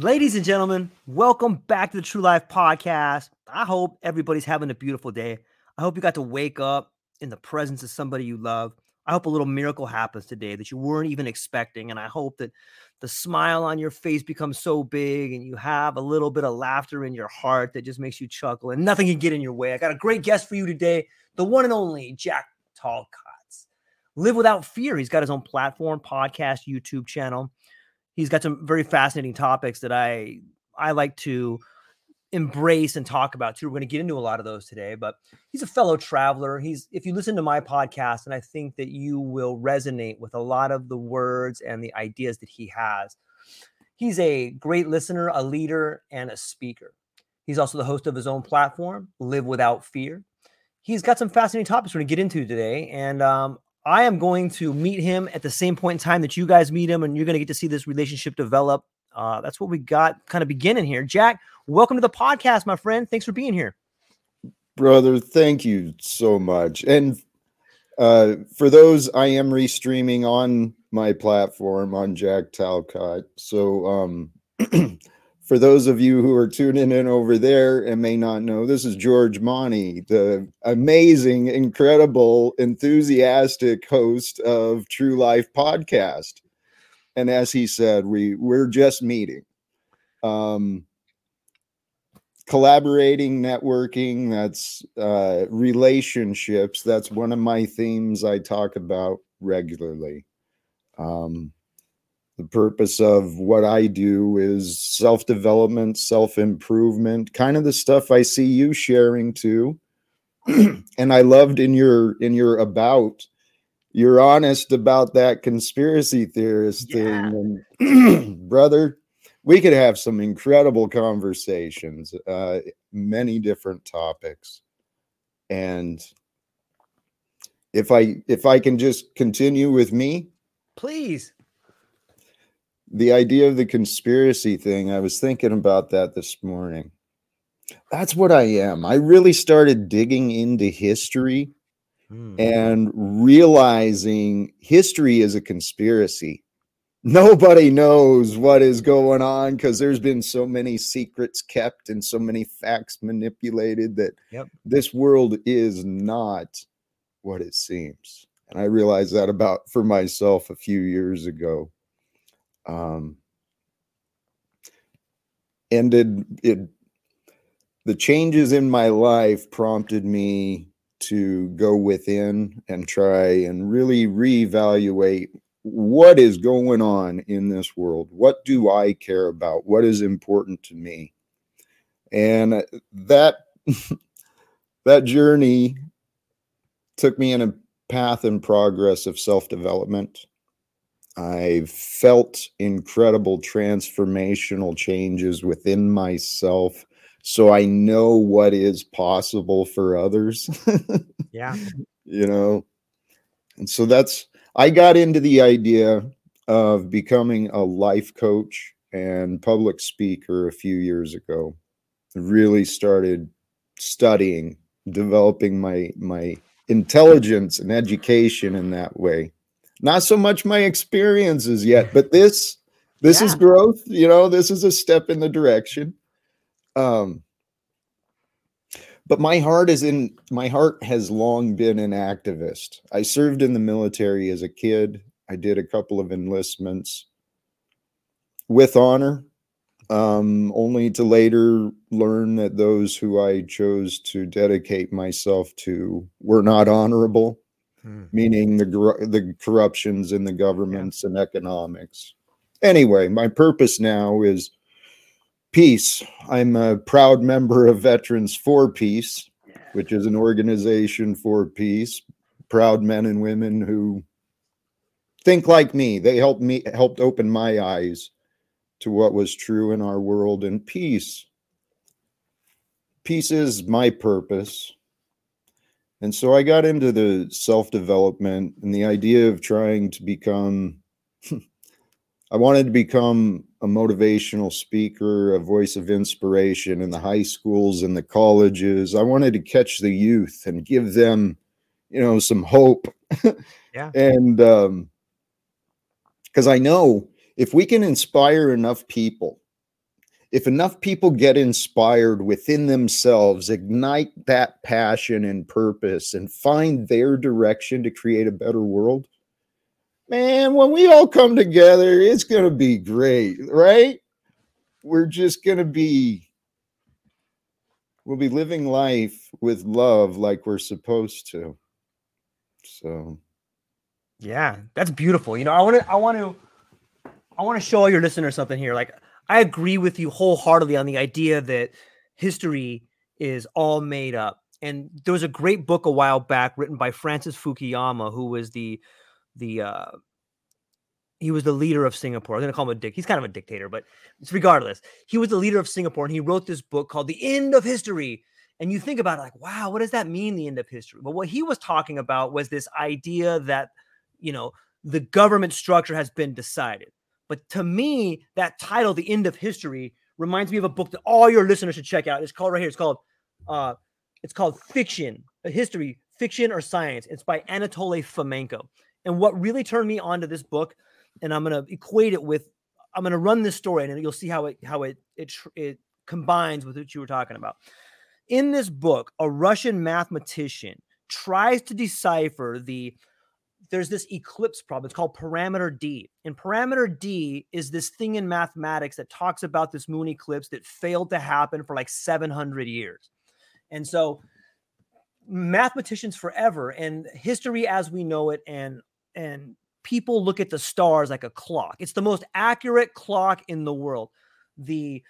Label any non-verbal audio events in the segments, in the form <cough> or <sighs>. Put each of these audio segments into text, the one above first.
Ladies and gentlemen, welcome back to the True Life Podcast. I hope everybody's having a beautiful day. I hope you got to wake up in the presence of somebody you love. I hope a little miracle happens today that you weren't even expecting. And I hope that the smile on your face becomes so big and you have a little bit of laughter in your heart that just makes you chuckle and nothing can get in your way. I got a great guest for you today, the one and only Jack Talcotts. Live Without Fear. He's got his own platform, podcast, YouTube channel. He's got some very fascinating topics that I I like to embrace and talk about too. We're going to get into a lot of those today, but he's a fellow traveler. He's if you listen to my podcast, and I think that you will resonate with a lot of the words and the ideas that he has. He's a great listener, a leader, and a speaker. He's also the host of his own platform, Live Without Fear. He's got some fascinating topics we're going to get into today, and um, I am going to meet him at the same point in time that you guys meet him, and you're going to get to see this relationship develop. Uh, that's what we got kind of beginning here. Jack, welcome to the podcast, my friend. Thanks for being here. brother thank you so much and uh for those i am restreaming on my platform on jack talcott so um <clears throat> for those of you who are tuning in over there and may not know this is george monty the amazing incredible enthusiastic host of true life podcast. And as he said we we're just meeting. Um collaborating networking that's uh relationships. That's one of my themes i talk about regularly. Um the purpose of what i do is self-development self-improvement kind of the stuff i see you sharing too <clears throat> and i loved in your in your about you're honest about that conspiracy theorist Yeah. thing and <clears throat> brother we could have some incredible conversations uh many different topics and if i if i can just continue with me Please. The idea of the conspiracy thing i was thinking about that this morning. That's what i am. I really started digging into history Hmm. and realizing history is a conspiracy. Nobody knows what is going on because there's been so many secrets kept and so many facts manipulated that Yep. this world is not what it seems. And i realized that about for myself a few years ago um it, it the changes in my life prompted me to go within and try and really reevaluate what is going on in this world. What do i care about? What is important to me? And uh, that <laughs> that journey took me in a path and progress of self-development i felt incredible transformational changes within myself so I know what is possible for others. <laughs> yeah. You know, and so that's, I got into the idea of becoming a life coach and public speaker a few years ago. Really started studying, developing my, my intelligence and education in that way. Not so much my experiences yet, but this this yeah. is growth, you know, this is a step in the direction. Um but my heart is in my heart has long been an activist. I served in the military as a kid. I did a couple of enlistments with honor, um, only to later learn that those who I chose to dedicate myself to were not honorable, hmm. meaning the the corruptions in the governments yeah. and economics. Anyway, my purpose now is peace. I'm a proud member of Veterans for Peace, which is an organization for peace. Proud men and women who think like me. They helped me helped open my eyes to what was true in our world and peace. Peace is my purpose. And so I got into the self development and the idea of trying to become, <laughs> I wanted to become a motivational speaker, a voice of inspiration in the high schools and the colleges. I wanted to catch the youth and give them, you know, some hope. yeah. <laughs> and um because I know if we can inspire enough people, if enough people get inspired within themselves, ignite that passion and purpose and find their direction to create a better world, man, when we all come together, it's going to be great, right? We're just going to be, we'll be living life with love like we're supposed to. So, yeah, that's beautiful. You know, I want to, I want to, I want to show all your listeners something here. Like, I agree with you wholeheartedly on the idea that history is all made up. And there was a great book a while back written by Francis Fukuyama, who was the the uh, he was the leader of Singapore. I'm going to call him a dick. He's kind of a dictator, but it's regardless, he was the leader of Singapore, and he wrote this book called "The End of History." And you think about it, like, wow, what does that mean? The end of history? But what he was talking about was this idea that you know the government structure has been decided. But to me, that title, "The End of History," reminds me of a book that all your listeners should check out. It's called right here. It's called uh, it's called Fiction, a History, Fiction or Science. It's by Anatoly Fomenko. And what really turned me on to this book and I'm to equate it with I'm to run this story and you'll see how it how it it it combines with what you were talking about. In this book, a Russian mathematician tries to decipher the there's this eclipse problem. It's called parameter D. And parameter D is this thing in mathematics that talks about this moon eclipse that failed to happen for like 700 years. And so mathematicians forever and history as we know it and and people look at the stars like a clock. It's the most accurate clock in the world. The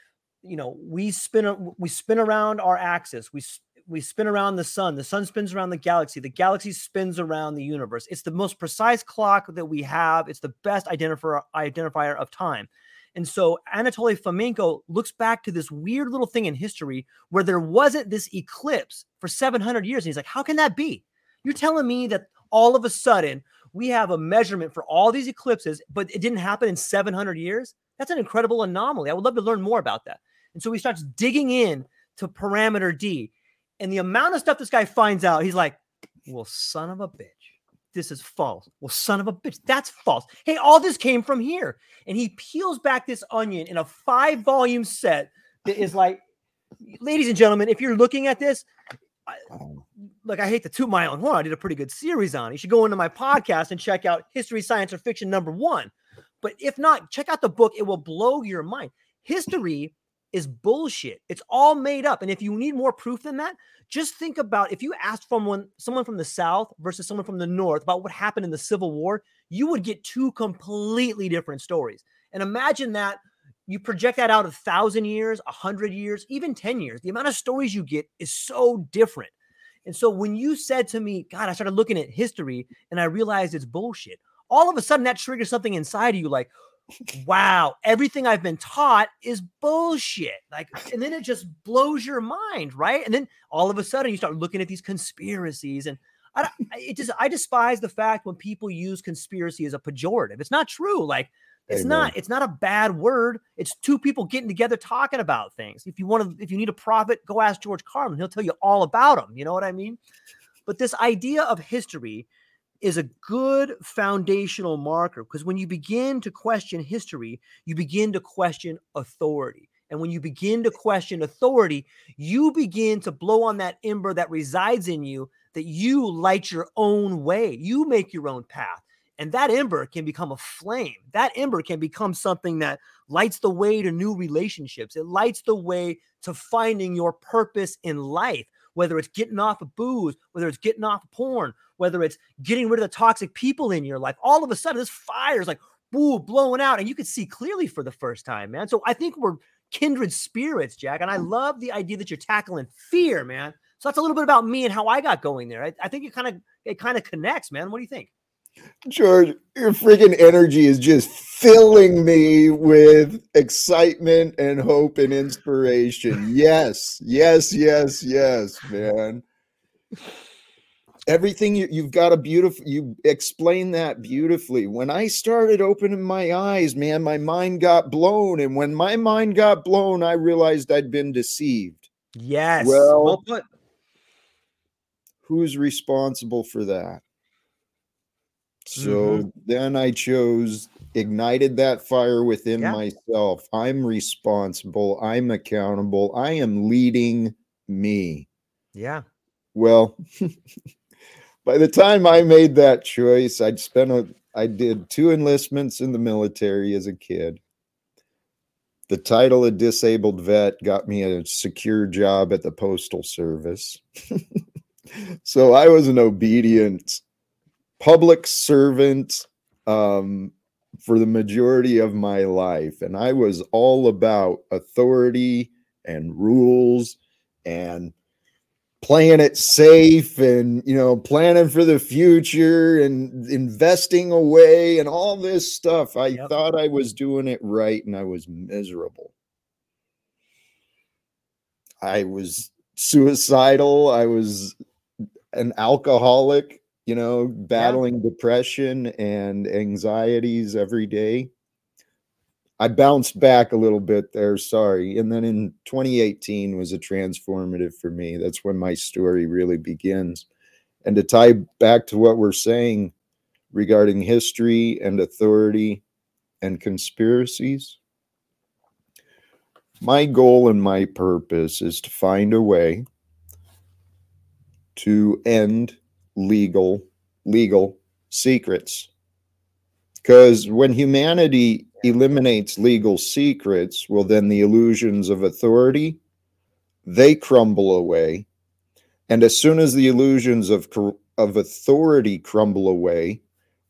you know, we spin we spin around our axis. We we spin around the sun. The sun spins around the galaxy. The galaxy spins around the universe. It's the most precise clock that we have. It's the best identifier identifier of time. And so Anatoly Fomenko looks back to this weird little thing in history where there wasn't this eclipse for 700 years. And he's like, how can that be? You're telling me that all of a sudden we have a measurement for all these eclipses, but it didn't happen in 700 years. That's an incredible anomaly. I would love to learn more about that. And so he starts digging in to parameter D. And the amount of stuff this guy finds out, he's like, well, son of a bitch. This is false. Well, son of a bitch, that's false. Hey, all this came from here. And he peels back this onion in a five volume set that is like, ladies and gentlemen, if you're looking at this, oh like I hate my own horn. I did a pretty good series on. It. You should go into my podcast and check out History, Science, or Fiction number one. But if not, check out the book. It will blow your mind. History is bullshit. It's all made up. And if you need more proof than that, just think about if you asked someone, someone from the South versus someone from the North about what happened in the Civil War, you would get two completely different stories. And imagine that you project that out a thousand years, a hundred years, even 10 years. The amount of stories you get is so different. And so when you said to me, God, I started looking at history and I realized it's bullshit. All of a sudden, that triggers something inside of you like, wow, everything I've been taught is bullshit. Like, and then it just blows your mind, right? And then all of a sudden you start looking at these conspiracies and I, it just I despise the fact when people use conspiracy as a pejorative. It's not true. Like it's Amen. not it's not a bad word. It's two people getting together talking about things. If you want to if you need a prophet, go ask George Carlin. He'll tell you all about them. You know what I mean? But this idea of history is a good foundational marker because when you begin to question history, you begin to question authority. And when you begin to question authority, you begin to blow on that ember that resides in you that you light your own way. You make your own path. And that ember can become a flame. That ember can become something that lights the way to new relationships. It lights the way to finding your purpose in life, whether it's getting off of booze, whether it's getting off of porn, whether it's getting rid of the toxic people in your life. All of a sudden, this fire is like, boo, blowing out, and you can see clearly for the first time, man. So I think we're kindred spirits, Jack. And I mm. love the idea that you're tackling fear, man. So that's a little bit about me and how I got going there. I, I think it kind of it kind of connects, man. What do you think? George, your freaking energy is just filling me with excitement and hope and inspiration. Yes, yes, yes, yes, man. Everything you, you've got a beautiful, you explain that beautifully. When I started opening my eyes, man, my mind got blown. And when my mind got blown, I realized I'd been deceived. Yes. Well, well put who's responsible for that? So mm-hmm. then I chose, ignited that fire within yeah. myself. I'm responsible. I'm accountable. I am leading me. Yeah. Well, <laughs> by the time I made that choice, I'd spent a, I did two enlistments in the military as a kid. The title of disabled vet got me a secure job at the Postal Service. <laughs> so I was an obedient public servant um, for the majority of my life. And I was all about authority and rules and playing it safe and you know planning for the future and investing away and all this stuff i yep. thought i was doing it right and i was miserable i was suicidal i was an alcoholic, you know, battling depression and anxieties every day. I bounced back a little bit there, sorry. And then in 2018 was a transformative for me. That's when my story really begins. And to tie back to what we're saying regarding history and authority and conspiracies, my goal and my purpose is to find a way to end legal legal secrets because when humanity eliminates legal secrets well then the illusions of authority they crumble away. And as soon as the illusions of of authority crumble away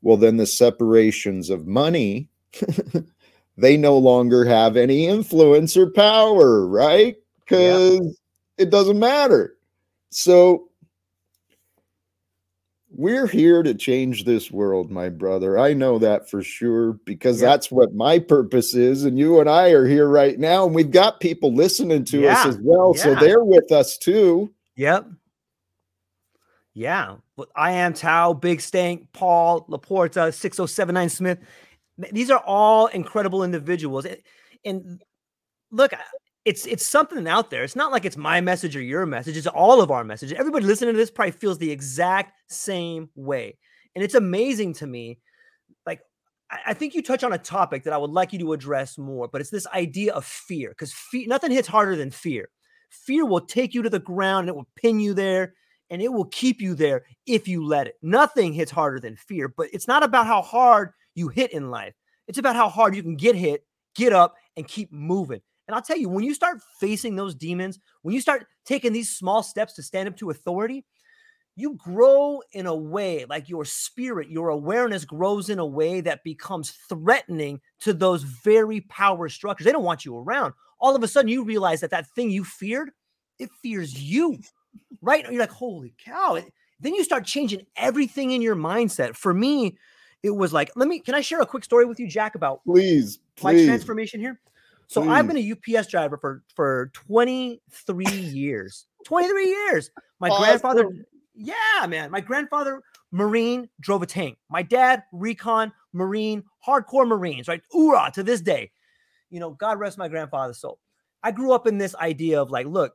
well then the separations of money <laughs> they no longer have any influence or power right? Because yeah. it doesn't matter. So we're here to change this world, my brother. I know that for sure because yeah. that's what my purpose is. And you and I are here right now, and we've got people listening to yeah. us as well. Yeah. So they're with us too. Yep. Yeah. I am Tao, Big Stank, Paul, Laporta, 6079 Smith. These are all incredible individuals. And look, it's it's something out there. It's not like it's my message or your message. It's all of our message. Everybody listening to this probably feels the exact same way. And it's amazing to me. Like, I, think you touch on a topic that I would like you to address more, but it's this idea of fear. Because fear, nothing hits harder than fear. Fear will take you to the ground, and it will pin you there, and it will keep you there if you let it. Nothing hits harder than fear, but it's not about how hard you hit in life. It's about how hard you can get hit, get up, and keep moving. And I'll tell you, when you start facing those demons, when you start taking these small steps to stand up to authority, you grow in a way like your spirit, your awareness grows in a way that becomes threatening to those very power structures. They don't want you around. All of a sudden, you realize that that thing you feared, it fears you, right? You're like, holy cow. Then you start changing everything in your mindset. For me, it was like, let me, can I share a quick story with you, Jack, about Please, my please. transformation here? So I've mm. been a UPS driver for for 23 years. 23 years. My grandfather, yeah, man. My grandfather, Marine, drove a tank. My dad, recon, Marine, hardcore Marines, right? Hoorah to this day. You know, God rest my grandfather's soul. I grew up in this idea of like, look,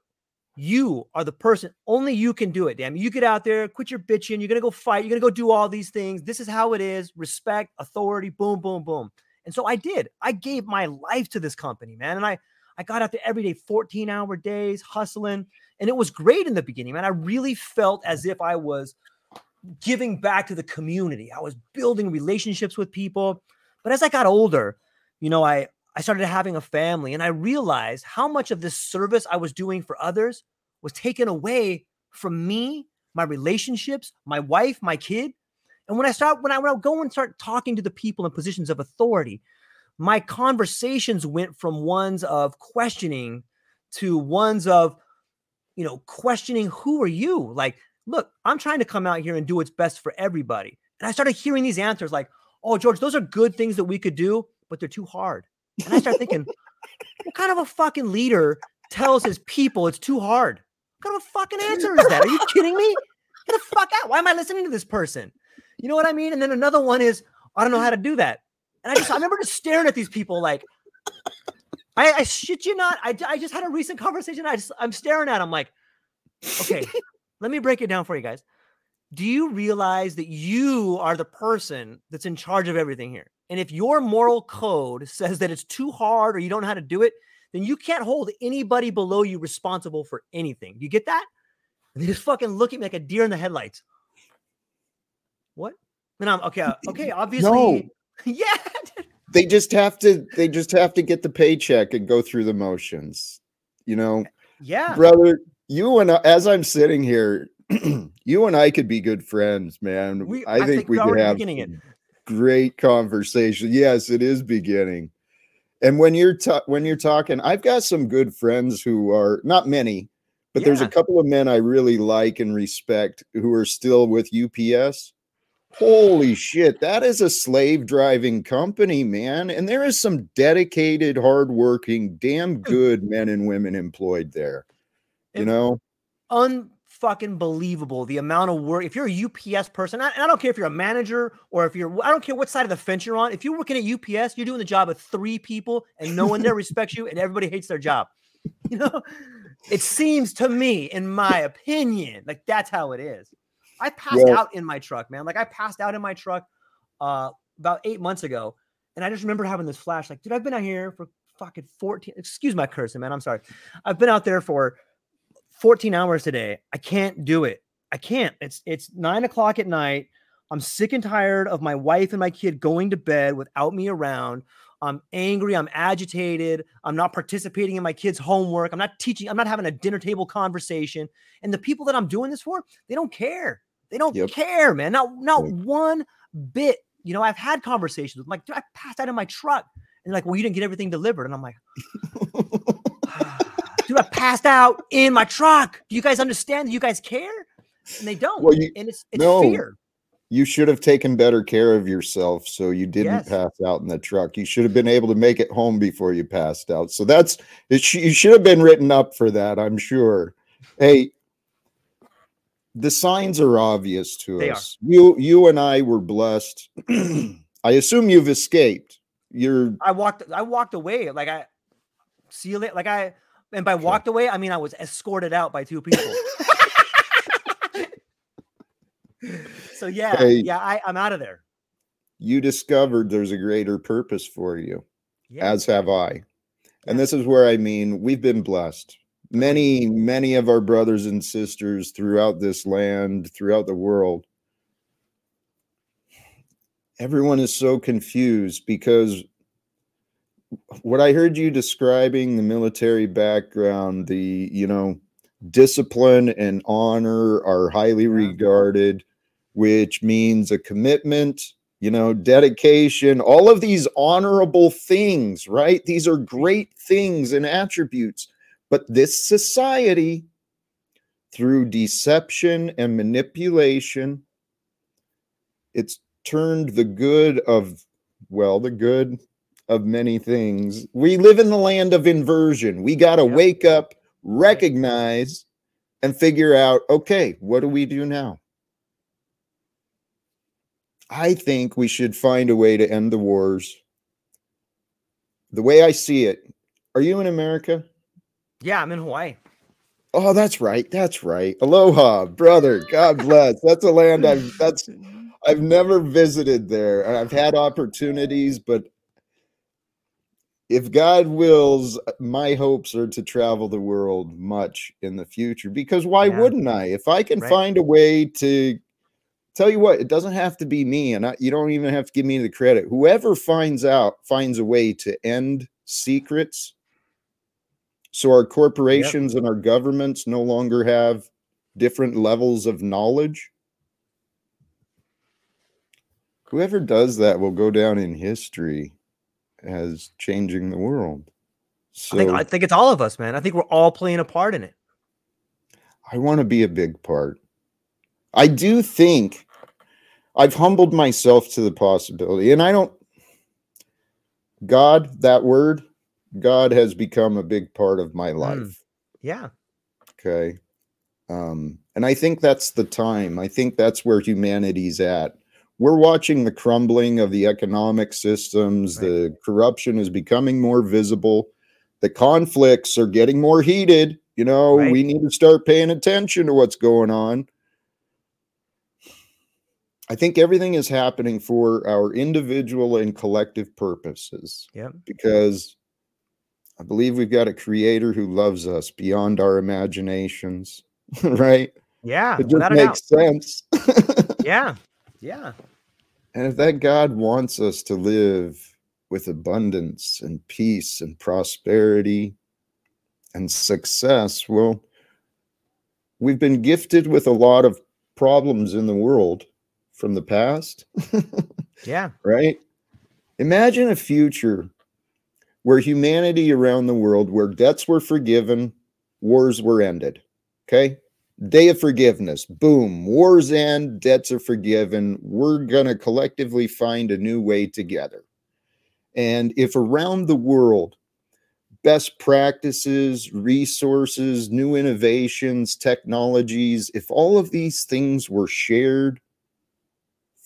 you are the person, only you can do it. Damn, you get out there, quit your bitching. You're gonna go fight, you're gonna go do all these things. This is how it is. Respect, authority, boom, boom, boom. And so I did. I gave my life to this company, man. And I I got out there every day, 14 hour days, hustling. And it was great in the beginning, man. I really felt as if I was giving back to the community. I was building relationships with people. But as I got older, you know, I I started having a family and I realized how much of this service I was doing for others was taken away from me, my relationships, my wife, my kid. And when I start, when I, when I go and start talking to the people in positions of authority, my conversations went from ones of questioning to ones of, you know, questioning who are you? Like, look, I'm trying to come out here and do what's best for everybody. And I started hearing these answers like, oh, George, those are good things that we could do, but they're too hard. And I start thinking, what kind of a fucking leader tells his people it's too hard? What kind of a fucking answer is that? Are you kidding me? Get the fuck out. Why am I listening to this person? You know what I mean? And then another one is, I don't know how to do that. And I just, I remember just staring at these people like, I, I shit you not. I, I just had a recent conversation. I just, I'm staring at them like, okay, <laughs> let me break it down for you guys. Do you realize that you are the person that's in charge of everything here? And if your moral code says that it's too hard or you don't know how to do it, then you can't hold anybody below you responsible for anything. You get that? And they just fucking look at me like a deer in the headlights. What? And I'm okay. uh, Okay, <laughs> obviously, No. <laughs> yeah. they just have to they just have to get the paycheck and go through the motions you know Yeah. brother you and I, as i'm sitting here <clears throat> you and i could be good friends man We- i, I think, think we we're could have beginning it. great conversation yes it is beginning and when you're ta- when you're talking i've got some good friends who are not many but there's a couple of men i really like and respect who are still with ups Holy shit, that is a slave driving company, man. And there is some dedicated, hardworking, damn good men and women employed there. You And- know, unfucking believable the amount of work. If you're a UPS person, I, I don't care if you're a manager or if you're, I don't care what side of the fence you're on. If you're working at UPS, you're doing the job of three people and no one there respects you and everybody hates their job. <laughs> You know, it seems to me, in my opinion, like that's how it is. I passed Well- out in my truck, man. Like I passed out in my truck uh, about eight months ago. And I just remember having this flash like, dude, I've been out here for fucking 14, excuse my cursing, man. I'm sorry. I've been out there for 14 hours today. I can't do it. I can't. It's it's nine o'clock at night. I'm sick and tired of my wife and my kid going to bed without me around. I'm angry. I'm agitated. I'm not participating in my kids' homework. I'm not teaching. I'm not having a dinner table conversation. And the people that I'm doing this for, they don't care. They don't Yep. care, man. Not not Yep. one bit. You know, I've had conversations with like, dude, I passed out in my truck. And they're like, well, you didn't get everything delivered. And I'm like, <sighs> dude, I passed out in my truck. Do you guys understand that you guys care? And they don't. Well, you- and it's it's no. fear. you should have taken better care of yourself so you didn't Yes. pass out in the truck. You should have been able to make it home before you passed out. So that's it. Sh- you should have been written up for that, I'm sure. Hey, the signs are obvious to They are. us. You you and I were blessed. <clears throat> I assume you've escaped. You're I walked I walked away. Like I see you later. Like I and by walked away, I mean I was escorted out by two people. <laughs> so yeah, Hey. yeah, I, I'm out of there. you discovered there's a greater purpose for you. Yeah. as have I. Yeah. And this is where I mean, we've been blessed. Many, many of our brothers and sisters throughout this land, throughout the world, everyone is so confused because what I heard you describing the military background, the, you know, discipline and honor are highly Yeah. regarded, which means a commitment, you know, dedication, all of these honorable things, right? These are great things and attributes. But this society, through deception and manipulation, it's turned the good of, well, the good of many things. We live in the land of inversion. We got to Yep. wake up, recognize, and figure out okay, what do we do now? I think we should find a way to end the wars. The way I see it, are you in America? Yeah, I'm in Hawaii. Oh, that's right. That's right. Aloha, brother. God bless. That's a land I've that's I've never visited there. I've had opportunities, but if God wills, my hopes are to travel the world much in the future. Because why Yeah. wouldn't I? If I can Right. find a way to tell you what, it doesn't have to be me, and I, you don't even have to give me the credit. Whoever finds out finds a way to end secrets, so our corporations and our governments no longer have different levels of knowledge. Whoever does that will go down in history as changing the world. So I think I think it's all of us, man. I think we're all playing a part in it. I want to be a big part. I do think I've humbled myself to the possibility, and I don't. God, that word, God has become a big part of my life. Yeah. Okay. Um, and I think that's the time. I think that's where humanity's at. We're watching the crumbling of the economic systems. Right. The corruption is becoming more visible. The conflicts are getting more heated. You know, Right. we need to start paying attention to what's going on. I think everything is happening for our individual and collective purposes Yeah. because I believe we've got a creator who loves us beyond our imaginations, <laughs> right? Yeah. It just makes sense. <laughs> Yeah. Yeah. and if that God wants us to live with abundance and peace and prosperity and success, well, we've been gifted with a lot of problems in the world from the past. <laughs> Yeah. right? Imagine a future where humanity around the world, where debts were forgiven, wars were ended. Okay. Day of forgiveness. Boom. Wars end, debts are forgiven. We're going to collectively find a new way together. And if around the world, best practices, resources, new innovations, technologies, if all of these things were shared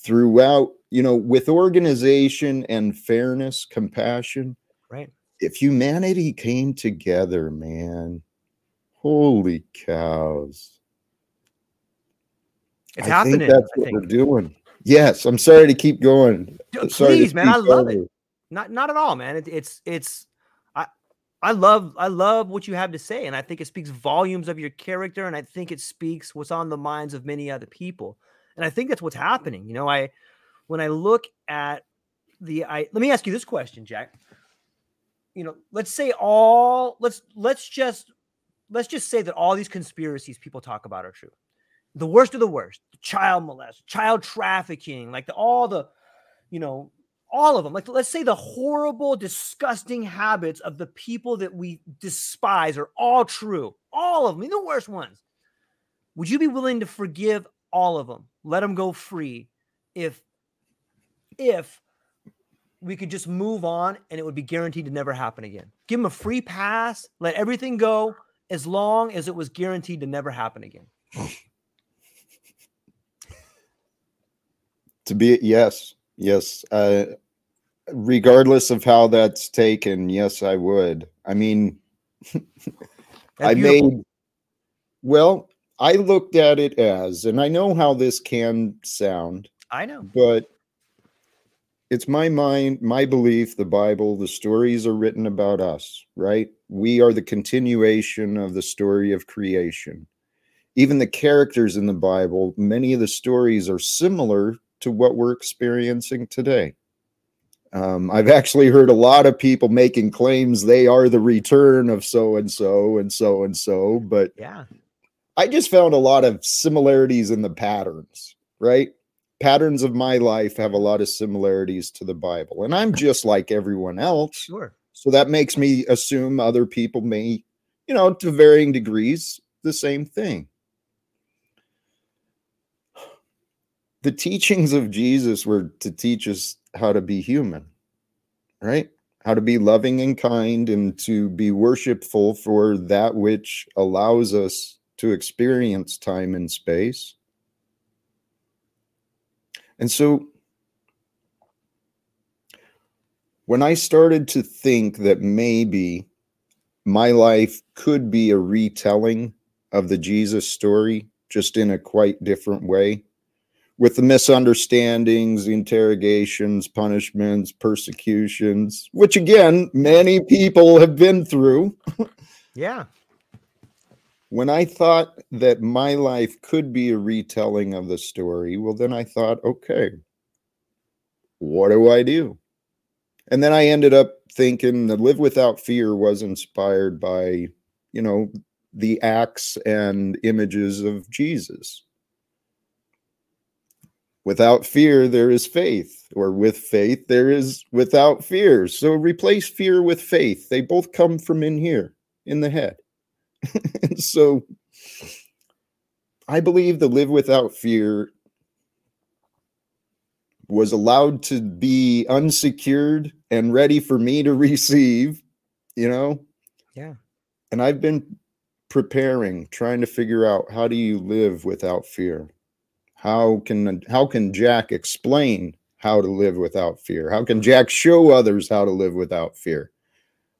throughout, you know, with organization and fairness, compassion. If humanity came together, man, holy cows. It's I happening. think that's what we're doing. Yes, I'm sorry to keep going. Dude, Sorry Please, man. I love it. Not not at all, man. It, it's it's I I love I love what you have to say, and I think it speaks volumes of your character, and I think it speaks what's on the minds of many other people, and I think that's what's happening. You know, I when I look at the I let me ask you this question, Jack. You know, let's say all let's let's just let's just say that all these conspiracies people talk about are true. The worst of the worst, child molest, child trafficking, like the all the you know all of them. Like let's say the horrible disgusting habits of the people that we despise are all true. All of them the worst ones. Would you be willing to forgive all of them let them go free if if we could just move on and it would be guaranteed to never happen again give them a free pass let everything go as long as it was guaranteed to never happen again To be yes, yes. Uh, regardless of how that's taken, yes, I would. I mean, <laughs> I made well, I looked at it as, and I know how this can sound, i know but it's my mind, my belief, the Bible, the stories are written about us, right? We are the continuation of the story of creation. Even the characters in the Bible, many of the stories are similar to what we're experiencing today. Um, I've actually heard a lot of people making claims they are the return of so and so and so and so, but yeah I just found a lot of similarities in the patterns, right? Patterns of my life have a lot of similarities to the Bible, and I'm just like everyone else. sure So that makes me assume other people may, you know, to varying degrees, the same thing. the teachings of Jesus were to teach us how to be human, right? How to be loving and kind and to be worshipful for that which allows us to experience time and space. And so when I started to think that maybe my life could be a retelling of the Jesus story, just in a quite different way, with the misunderstandings, interrogations, punishments, persecutions, which again, many people have been through. yeah. When I thought that my life could be a retelling of the story, well, then I thought, okay, what do I do? And then I ended up thinking that Live Without Fear was inspired by, you know, the acts and images of Jesus. Without fear, there is faith, or with faith, there is without fear. So replace fear with faith. They both come from in here, in the head. And <laughs> so I believe the live without fear was allowed to be unsecured and ready for me to <laughs> receive, you know? Yeah. And I've been preparing, trying to figure out how do you live without fear? How can how can Jack explain how to live without fear? How can Jack show others how to live without fear?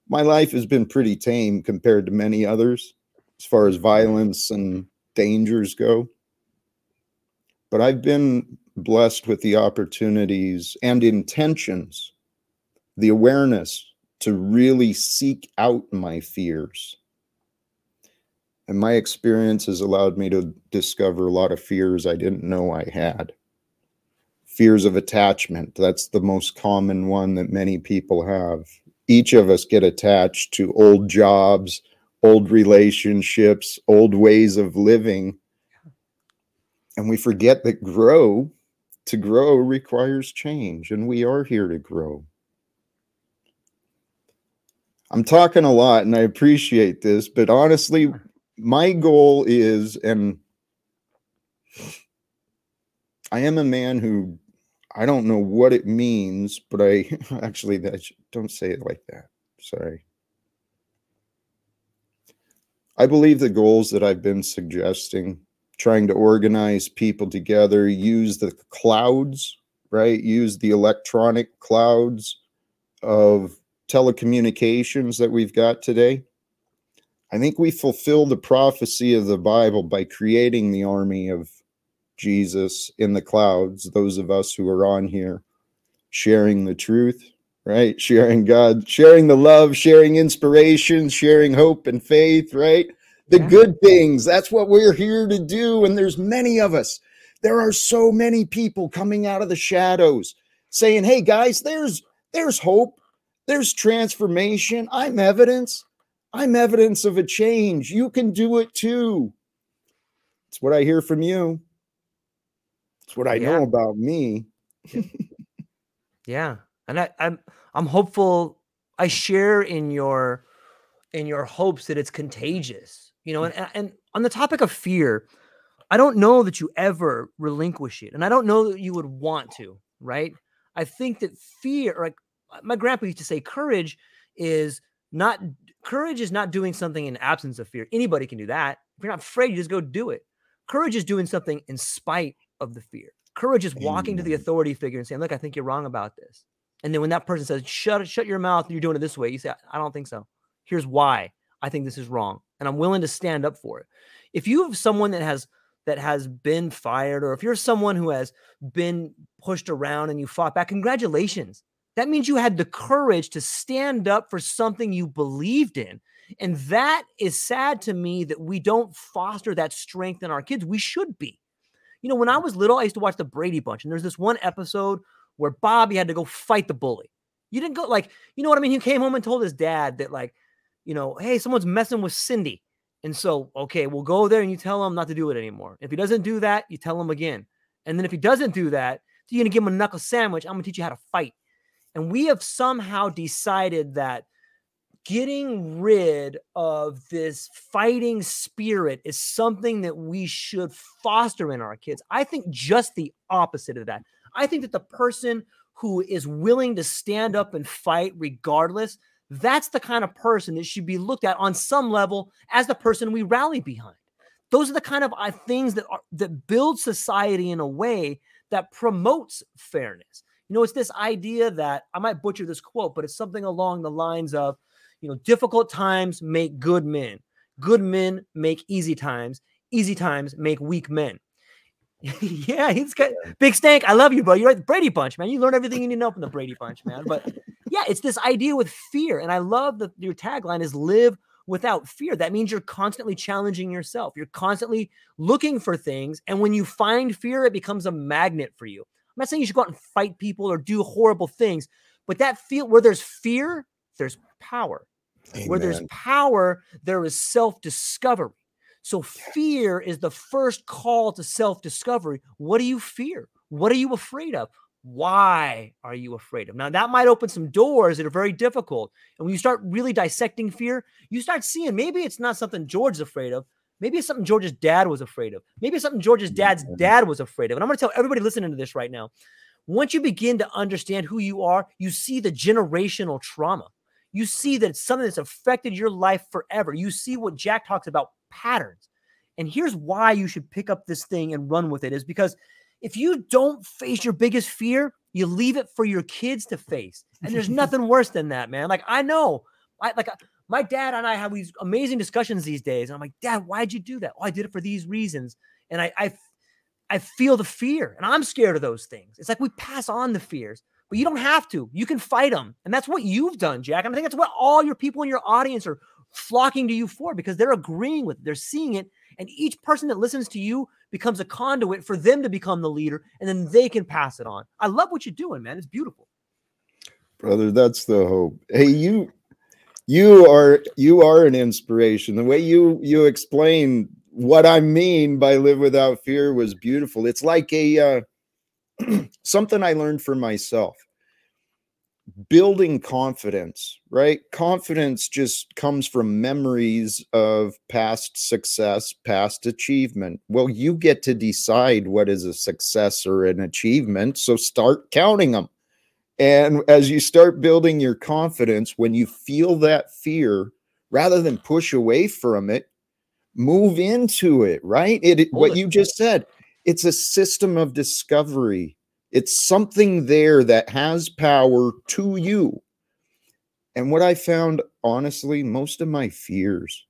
My life has been pretty tame compared to many others as far as violence and dangers go. But I've been blessed with the opportunities and intentions, the awareness to really seek out my fears. And my experience has allowed me to discover a lot of fears I didn't know I had. Fears of attachment, that's the most common one that many people have. Each of us get attached to old jobs, old relationships, old ways of living. And we forget that grow to grow requires change, and we are here to grow. I'm talking a lot and I appreciate this, but honestly, my goal is, and I am a man who I don't know what it means, but I <laughs> actually that don't say it like that. Sorry. I believe the goals that I've been suggesting trying to organize people together, use the clouds, right? Use the electronic clouds of telecommunications that we've got today. I think we fulfill the prophecy of the Bible by creating the army of Jesus in the clouds, those of us who are on here sharing the truth, right? <laughs> Sharing God, sharing the love, sharing inspiration, sharing hope and faith, right? the yeah. good things. That's what we're here to do. And there's many of us. There are so many people coming out of the shadows saying, Hey guys, there's there's hope. There's transformation. I'm evidence. I'm evidence of a change. You can do it too. It's what I hear from you. It's what I yeah. know about me. <laughs> yeah. And I, I'm I'm hopeful I share in your in your hopes that it's contagious you know, mm. and, and on the topic of fear, I don't know that you ever relinquish it. And I don't know that you would want to, right? I think that fear, like my grandpa used to say, courage is not courage is not doing something in absence of fear. Anybody can do that. If you're not afraid, you just go do it. Courage is doing something in spite of the fear. Courage is walking to the mm. authority figure and saying, "Look, I think you're wrong about this." And then when that person says, "Shut shut your mouth," you're doing it this way, you say, "I don't think so. Here's why I think this is wrong." and I'm willing to stand up for it. If you have someone that has that has been fired, or if you're someone who has been pushed around and you fought back, congratulations. That means you had the courage to stand up for something you believed in. And that is sad to me that we don't foster that strength in our kids. We should be. You know, when I was little, I used to watch the Brady Bunch, and there's this one episode where Bobby had to go fight the bully. You didn't go like, you know what I mean? He came home and told his dad that, like, you know, hey, someone's messing with Cindy. And so, okay, we'll go there and you tell him not to do it anymore. If he doesn't do that, you tell him again. And then if he doesn't do that, you're to give him a knuckle sandwich. I'm to teach you how to fight. And we have somehow decided that getting rid of this fighting spirit is something that we should foster in our kids. I think just the opposite of that. I think that the person who is willing to stand up and fight regardless, that's the kind of person that should be looked at on some level as the person we rally behind. Those are the kind of uh, things that are, that build society in a way that promotes fairness. You know, it's this idea that I might butcher this quote, but it's something along the lines of, you know, difficult times make good men, good men make easy times, easy times make weak men. <laughs> yeah, he's got big stank. I love you, bro. You're right. Brady Bunch, man. You learn everything you need to know from the Brady Bunch, man. But <laughs> yeah, it's this idea with fear. And I love that your tagline is live without fear. That means you're constantly challenging yourself. You're constantly looking for things. And when you find fear, it becomes a magnet for you. I'm not saying you should go out and fight people or do horrible things, but that feel where there's fear, there's power. Amen. Where there's power, there is self discovery. So fear is the first call to self discovery. What do you fear? What are you afraid of? Why are you afraid of? Now, that might open some doors that are very difficult. And when you start really dissecting fear, you start seeing maybe it's not something George's afraid of. Maybe it's something George's dad was afraid of. Maybe it's something George's dad's dad was afraid of. And I'm going to tell everybody listening to this right now once you begin to understand who you are, you see the generational trauma. You see that it's something that's affected your life forever. You see what Jack talks about patterns. And here's why you should pick up this thing and run with it is because if you don't face your biggest fear, you leave it for your kids to face. And there's <laughs> nothing worse than that, man. Like I know, I like uh, my dad and I have these amazing discussions these days. And I'm like, Dad, why'd you do that? Oh, I did it for these reasons. And I I I feel the fear and I'm scared of those things. It's like we pass on the fears, but you don't have to. You can fight them. And that's what you've done, Jack. And I think that's what all your people in your audience are flocking to you for because they're agreeing with it. They're seeing it. And each person that listens to you becomes a conduit for them to become the leader and then they can pass it on. I love what you're doing, man. It's beautiful. Brother, that's the hope. Hey, you you are you are an inspiration. The way you you explain what I mean by live without fear was beautiful. It's like a uh, <clears throat> something I learned for myself building confidence, right? Confidence just comes from memories of past success, past achievement. Well, you get to decide what is a success or an achievement. So start counting them. And as you start building your confidence, when you feel that fear, rather than push away from it, move into it, right? It, what you just said, it's a system of discovery it's something there that has power to you. And what I found, honestly, most of my fears,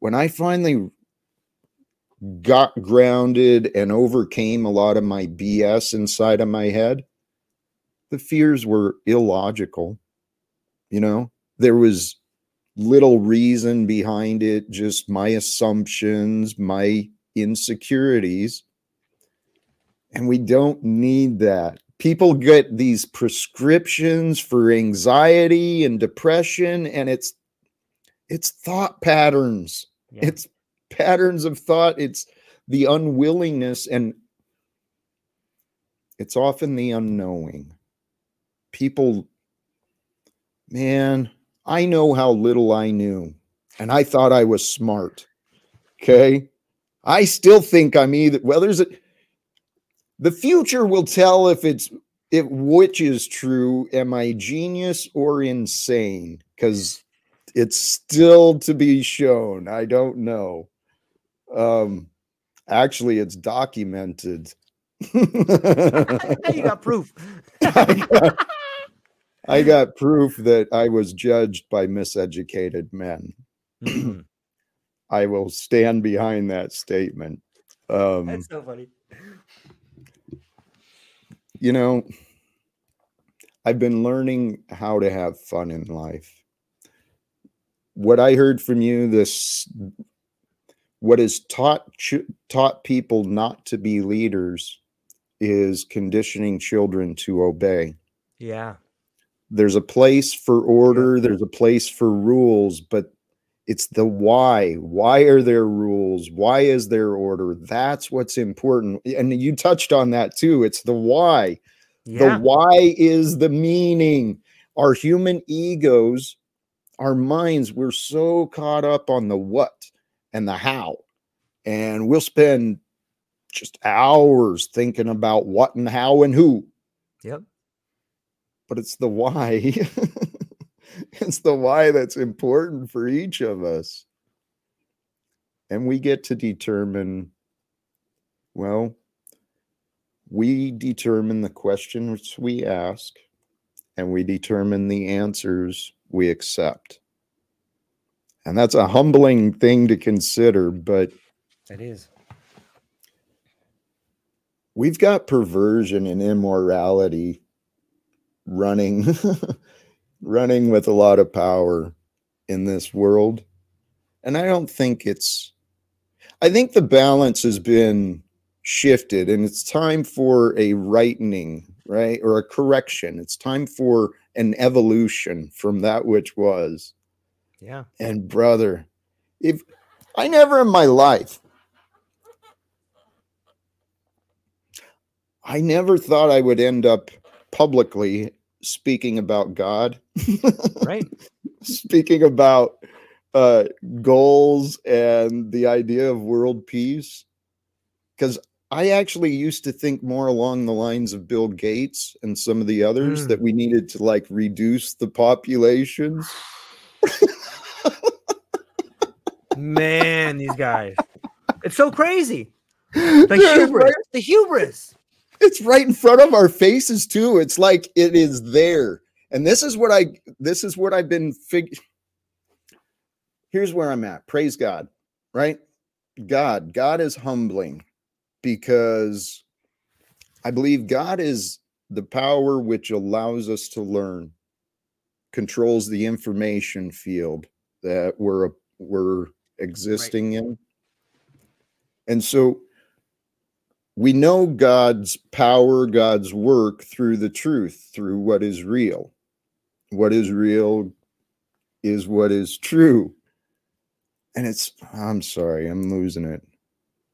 when I finally got grounded and overcame a lot of my BS inside of my head, the fears were illogical. You know, there was little reason behind it, just my assumptions, my insecurities. And we don't need that. People get these prescriptions for anxiety and depression, and it's it's thought patterns. Yeah. It's patterns of thought. It's the unwillingness, and it's often the unknowing. People, man, I know how little I knew, and I thought I was smart. Okay. I still think I'm either, well, there's a, the future will tell if it's if which is true. Am I genius or insane? Because it's still to be shown. I don't know. Um, actually, it's documented. you got proof. <laughs> I, got, I got proof that I was judged by miseducated men. Mm-hmm. I will stand behind that statement. Um, That's so funny you know, I've been learning how to have fun in life. What I heard from you, this, what has taught taught people not to be leaders, is conditioning children to obey. Yeah, there's a place for order. There's a place for rules, but it's the why. Why are there rules? Why is there order? That's what's important. And you touched on that too. It's the why. Yeah. The why is the meaning. Our human egos our minds, we're so caught up on the what and the how. And we'll spend just hours thinking about what and how and who. Yep. But it's the why. <laughs> <laughs> it's the why that's important for each of us. And we get to determine, well, we determine the questions we ask and we determine the answers we accept. And that's a humbling thing to consider, but It is. we've got perversion and immorality running <laughs> running with a lot of power in this world. And I don't think it's I think the balance has been shifted and it's time for a rightening, right? Or a correction. It's time for an evolution from that which was. Yeah. And brother, if I never in my life, I never thought I would end up publicly speaking about God, <laughs> Right. speaking about uh, goals and the idea of world peace. Because I actually used to think more along the lines of Bill Gates and some of the others Mm. that we needed to like reduce the populations. Man, these guys. It's so crazy. The <laughs> Dude, hubris. right- The hubris. It's right in front of our faces too. It's like it is there. And this is what i this is what i've been fig here's where i'm at. Praise god right? God god is humbling because i believe god is the power which allows us to learn controls the information field that we're we're existing in. And so we know God's power, God's work through the truth, through what is real. What is real is what is true. And it's, I'm sorry, I'm losing it.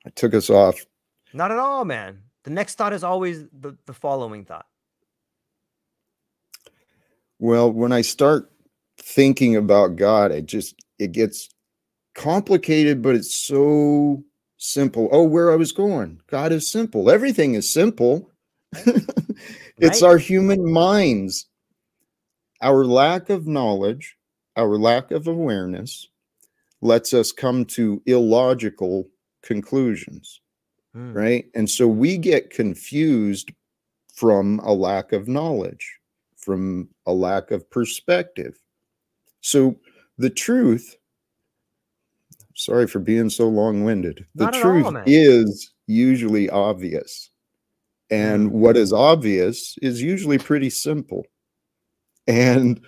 I took us off. Not at all, man. The next thought is always the, the following thought. Well, when I start thinking about God, it just, it gets complicated, but it's so simple. Oh, where I was going. God is simple. Everything is simple. <laughs> it's Right. our human minds, our lack of knowledge, our lack of awareness lets us come to illogical conclusions, Hmm. right? And so we get confused from a lack of knowledge, from a lack of perspective. So the truth, sorry for being so long winded, the all, truth man. is usually obvious. And Mm. what is obvious is usually pretty simple. And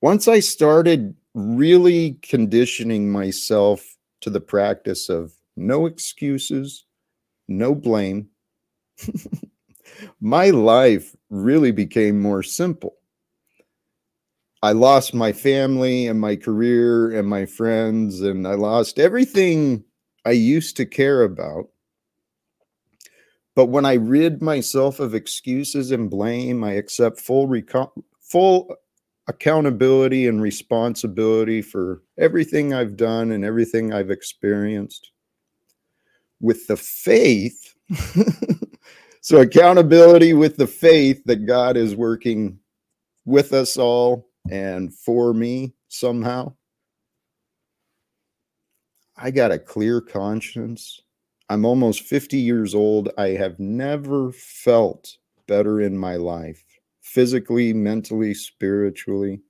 once I started really conditioning myself to the practice of no excuses, no blame, <laughs> my life really became more simple. I lost my family and my career and my friends, and I lost everything I used to care about. But when I rid myself of excuses and blame, I accept full reco- full accountability and responsibility for everything I've done and everything I've experienced. With the faith, <laughs> so accountability with the faith that God is working with us all and for me somehow. I got a clear conscience. I'm almost 50 years old. I have never felt better in my life, physically, mentally, spiritually.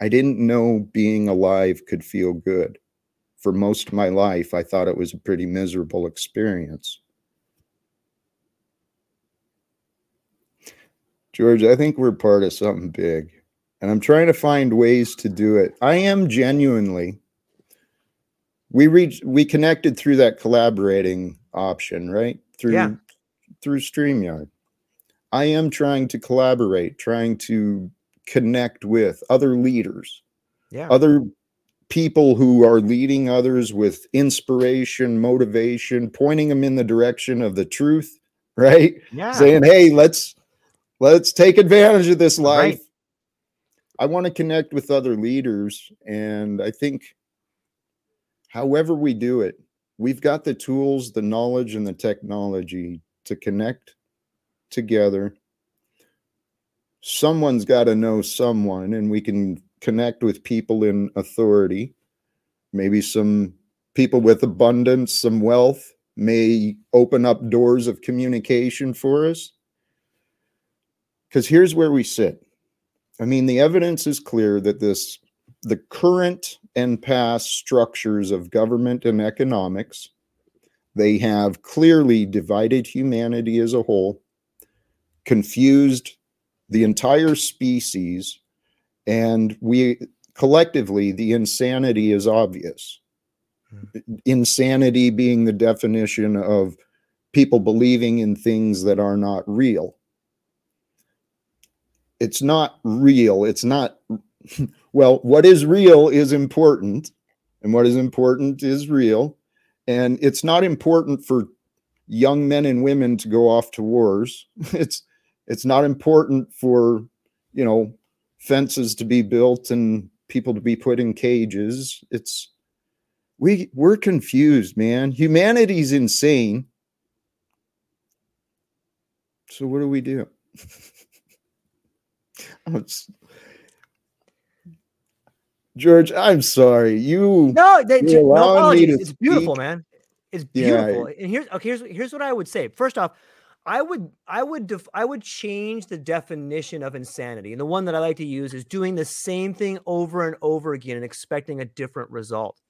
I didn't know being alive could feel good. For most of my life, I thought it was a pretty miserable experience. George, I think we're part of something big, and I'm trying to find ways to do it. I am genuinely. We reached, we connected through that collaborating option, right? Through Yeah. through StreamYard. I am trying to collaborate, trying to connect with other leaders, Yeah. other people who are leading others with inspiration, motivation, pointing them in the direction of the truth, <laughs> right? yeah. saying, "Hey, let's let's take advantage of this Right. Life." I want to connect with other leaders. And I think, however, we do it, we've got the tools, the knowledge, and the technology to connect together. Someone's got to know someone, and we can connect with people in authority, maybe some people with abundance, some wealth may open up doors of communication for us. Because here's where we sit. I mean, the evidence is clear that this, the current and past structures of government and economics, they have clearly divided humanity as a whole, confused the entire species, and we collectively, the insanity is obvious. Mm-hmm. Insanity being the definition of people believing in things that are not real. It's not real. It's not, <laughs> well, what is real is important, and what is important is real. And it's not important for young men and women to go off to wars. <laughs> It's it's not important for, you know, fences to be built and people to be put in cages. It's we we're confused, man. Humanity's insane. So what do we do? <laughs> <laughs> George, I'm sorry. You no, they, no apologies. Oh, it's beautiful, man. It's beautiful. Yeah. And here's okay. Here's here's what I would say. First off, I would I would def, I would change the definition of insanity. And the one that I like to use is doing the same thing over and over again and expecting a different result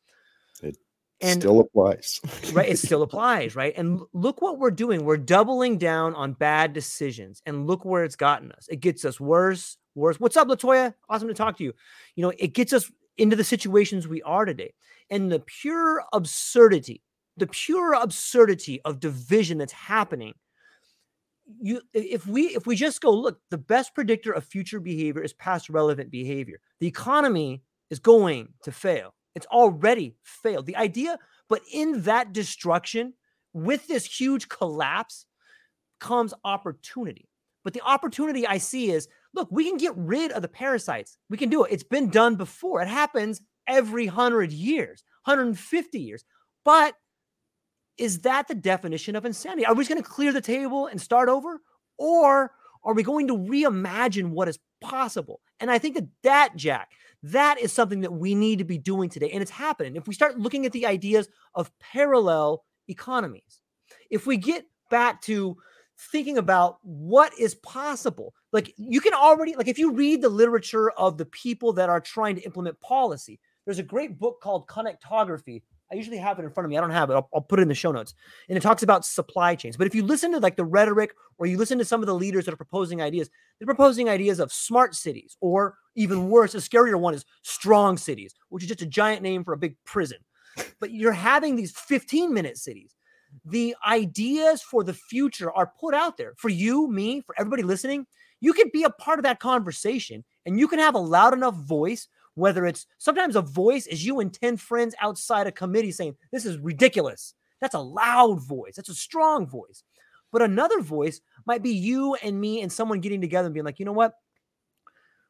and still applies. <laughs> Right it still applies right? And look what we're doing. We're doubling down on bad decisions and look where it's gotten us. It gets us worse worse. What's up latoya? Awesome to talk to you. You know it gets us into the situations we are today. And the pure absurdity the pure absurdity of division that's happening you if we if we just go look the best predictor of future behavior is past relevant behavior. The economy is going to fail it's already failed. The idea, but in that destruction, with this huge collapse, comes opportunity. But the opportunity I see is look, we can get rid of the parasites. We can do it. It's been done before. It happens every 100 years, 150 years. But is that the definition of insanity? Are we just going to clear the table and start over? Or are we going to reimagine what is possible? And I think that that, Jack, that is something that we need to be doing today. And it's happening. If we start looking at the ideas of parallel economies, if we get back to thinking about what is possible, like you can already, like if you read the literature of the people that are trying to implement policy, there's a great book called Connectography I usually have it in front of me. I don't have it. I'll, I'll, put it in the show notes. And it talks about supply chains. But if you listen to like the rhetoric or you listen to some of the leaders that are proposing ideas, they're proposing ideas of smart cities, or even worse, a scarier one is strong cities, which is just a giant name for a big prison. But you're having these 15 minute cities. The ideas for the future are put out there for you, me, for everybody listening. You can be a part of that conversation and you can have a loud enough voice whether it's sometimes a voice is you and 10 friends outside a committee saying, This is ridiculous. That's a loud voice, that's a strong voice. But another voice might be you and me and someone getting together and being like, You know what?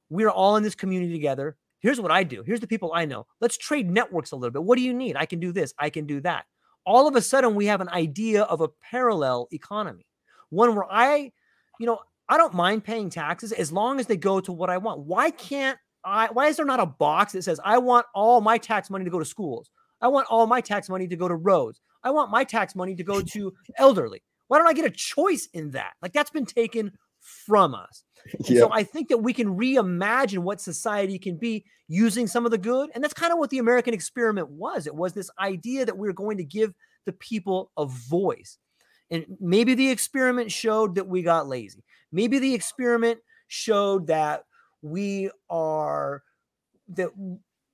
We're all in this community together. Here's what I do. Here's the people I know. Let's trade networks a little bit. What do you need? I can do this. I can do that. All of a sudden, we have an idea of a parallel economy, one where I, you know, I don't mind paying taxes as long as they go to what I want. Why can't I, why is there not a box that says I want all my tax money to go to schools? I want all my tax money to go to roads. I want my tax money to go to <laughs> elderly. Why don't I get a choice in that? Like that's been taken from us. So I think that we can reimagine what society can be using some of the good. And that's kind of what the American experiment was. It was this idea that we are going to give the people a voice. And maybe the experiment showed that we got lazy. Maybe the experiment showed that we are that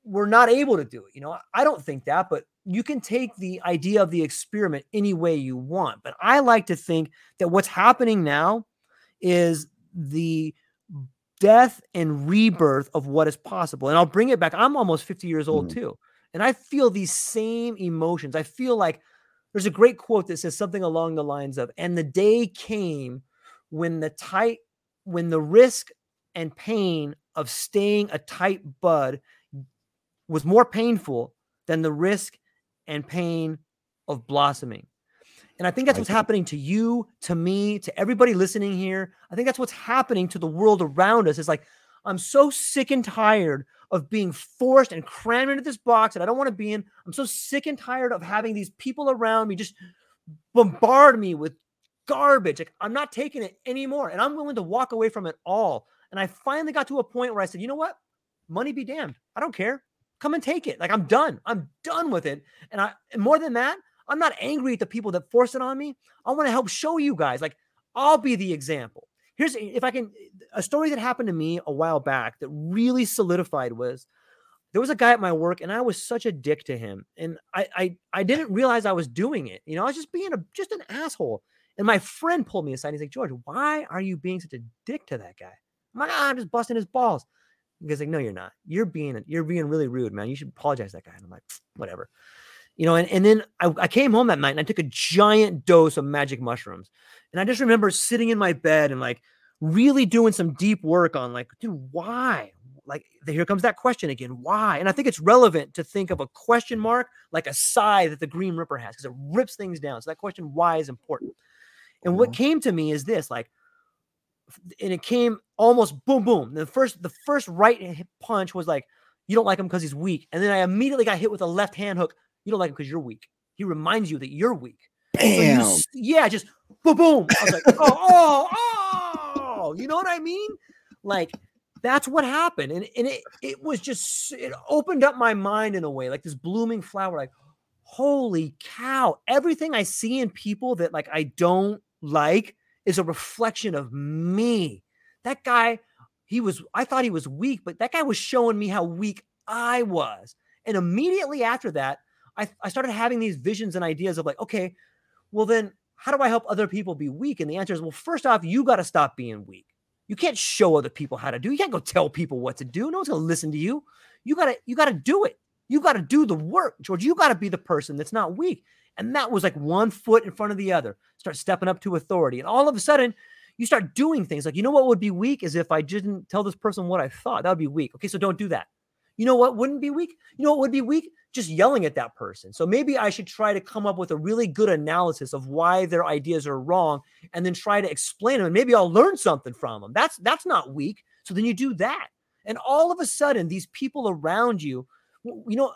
we're not able to do it. You know, I don't think that, but you can take the idea of the experiment any way you want. But I like to think that what's happening now is the death and rebirth of what is possible. And I'll bring it back. I'm almost 50 years old mm. too. And I feel these same emotions. I feel like there's a great quote that says something along the lines of, and the day came when the tight, when the risk and pain of staying a tight bud was more painful than the risk and pain of blossoming. And I think that's what's happening to you, to me, to everybody listening here. I think that's what's happening to the world around us. It's like, I'm so sick and tired of being forced and crammed into this box that I don't want to be in. I'm so sick and tired of having these people around me just bombard me with garbage. Like, I'm not taking it anymore. And I'm willing to walk away from it all. And I finally got to a point where I said, you know what? Money be damned. I don't care. Come and take it. Like I'm done. I'm done with it. And I and more than that, I'm not angry at the people that force it on me. I want to help show you guys. Like I'll be the example. Here's if I can a story that happened to me a while back that really solidified was there was a guy at my work and I was such a dick to him. And I I I didn't realize I was doing it. You know, I was just being a just an asshole. And my friend pulled me aside. He's like, George, why are you being such a dick to that guy? I'm like, ah, I'm just busting his balls. He's like, no, you're not. You're being you're being really rude, man. You should apologize to that guy. And I'm like, whatever you know, and, and then I, I came home that night and I took a giant dose of magic mushrooms. And I just remember sitting in my bed and like really doing some deep work on like, dude, why? Like, here comes that question again. Why? And I think it's relevant to think of a question mark like a sigh that the Grim Reaper has because it rips things down. So that question, why, is important. And what mm-hmm. came to me is this like, and it came almost boom, boom. The first, the first right punch was like, you don't like him because he's weak. And then I immediately got hit with a left hand hook you don't like him because you're weak. He reminds you that you're weak. Bam. So you, yeah, just boom, boom. I was like, <laughs> oh, oh, oh. You know what I mean? Like that's what happened, and and it it was just it opened up my mind in a way, like this blooming flower. Like, holy cow! Everything I see in people that like I don't like is a reflection of me. That guy, he was. I thought he was weak, but that guy was showing me how weak I was. And immediately after that, I, I started having these visions and ideas of like, okay, well, then how do I help other people be weak? And the answer is, well, first off, you got to stop being weak. You can't show other people how to do. You can't go tell people what to do. No one's gonna listen to you. You gotta, you gotta do it. You gotta do the work, George. You gotta be the person that's not weak. And that was like one foot in front of the other. Start stepping up to authority. And all of a sudden, you start doing things like, you know what would be weak is if I didn't tell this person what I thought. That would be weak. Okay, so don't do that. You know what wouldn't be weak? You know what would be weak? Just yelling at that person. So maybe I should try to come up with a really good analysis of why their ideas are wrong and then try to explain them. And maybe I'll learn something from them. That's that's not weak. So then you do that. And all of a sudden, these people around you, you know,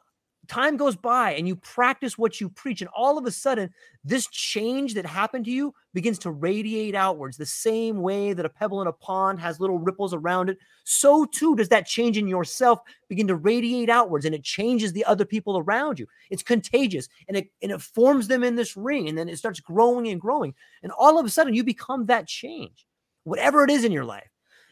time goes by and you practice what you preach and all of a sudden this change that happened to you begins to radiate outwards the same way that a pebble in a pond has little ripples around it so too does that change in yourself begin to radiate outwards and it changes the other people around you. It's contagious and it and it forms them in this ring and then it starts growing and growing and all of a sudden you become that change whatever it is in your life.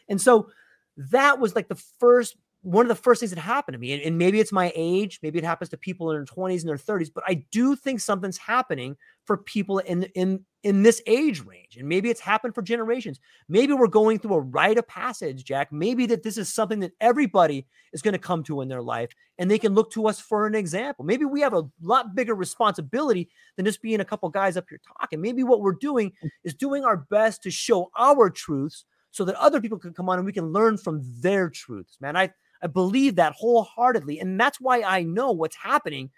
And so that was like the first one of the first things that happened to me, and, and, maybe it's my age, maybe it happens to people in their 20s and their 30s, but I do think something's happening for people in in in this age range. And maybe it's happened for generations. Maybe we're going through a rite of passage, Jack. Maybe that this is something that everybody is going to come to in their life and they can look to us for an example. Maybe we have a lot bigger responsibility than just being a couple guys up here talking. Maybe what we're doing mm. is doing our best to show our truths so that other people can come on and we can learn from their truths. Man, I I believe that wholeheartedly. And that's why I know what's happening.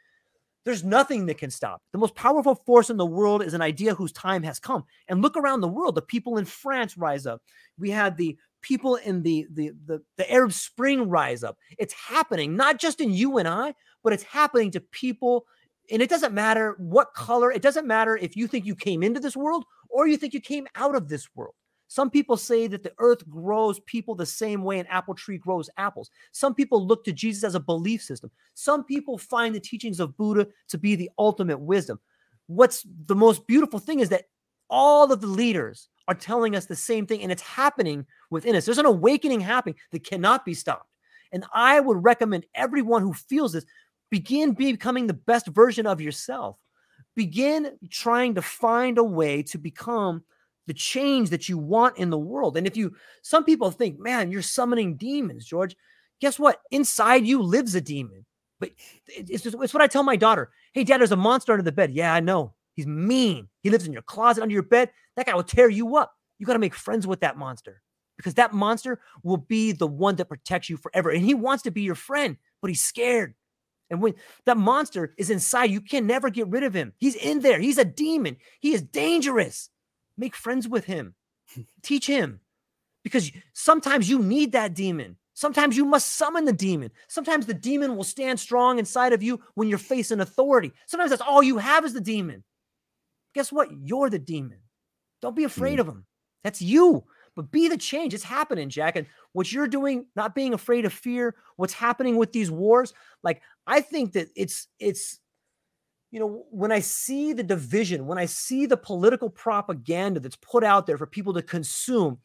There's nothing that can stop. The most powerful force in the world is an idea whose time has come. And look around the world. The people in France rise up. We had the people in the, the the the Arab Spring rise up. It's happening, not just in you and I, but it's happening to people. And it doesn't matter what color, it doesn't matter if you think you came into this world or you think you came out of this world. Some people say that the earth grows people the same way an apple tree grows apples. Some people look to Jesus as a belief system. Some people find the teachings of Buddha to be the ultimate wisdom. What's the most beautiful thing is that all of the leaders are telling us the same thing, and it's happening within us. There's an awakening happening that cannot be stopped. And I would recommend everyone who feels this begin becoming the best version of yourself. Begin trying to find a way to become the change that you want in the world. And if you, some people think, man, you're summoning demons, George. Guess what? Inside you lives a demon. But it's, just, it's what I tell my daughter. Hey, dad, there's a monster under the bed. Yeah, I know. He's mean. He lives in your closet under your bed. That guy will tear you up. You got to make friends with that monster. because that monster will be the one that protects you forever. And he wants to be your friend, but he's scared. And when that monster is inside, you can never get rid of him. He's in there. He's a demon. He is dangerous. Make friends with him. <laughs> Teach him. Because sometimes you need that demon. Sometimes you must summon the demon. Sometimes the demon will stand strong inside of you when you're facing authority. Sometimes that's all you have is the demon. Guess what? You're the demon. Don't be afraid mm. of him. That's you. But be the change. It's happening, Jack. And what you're doing, not being afraid of fear, what's happening with these wars, like I think that it's it's you know, when I see the division, when I see the political propaganda that's put out there for people to consume,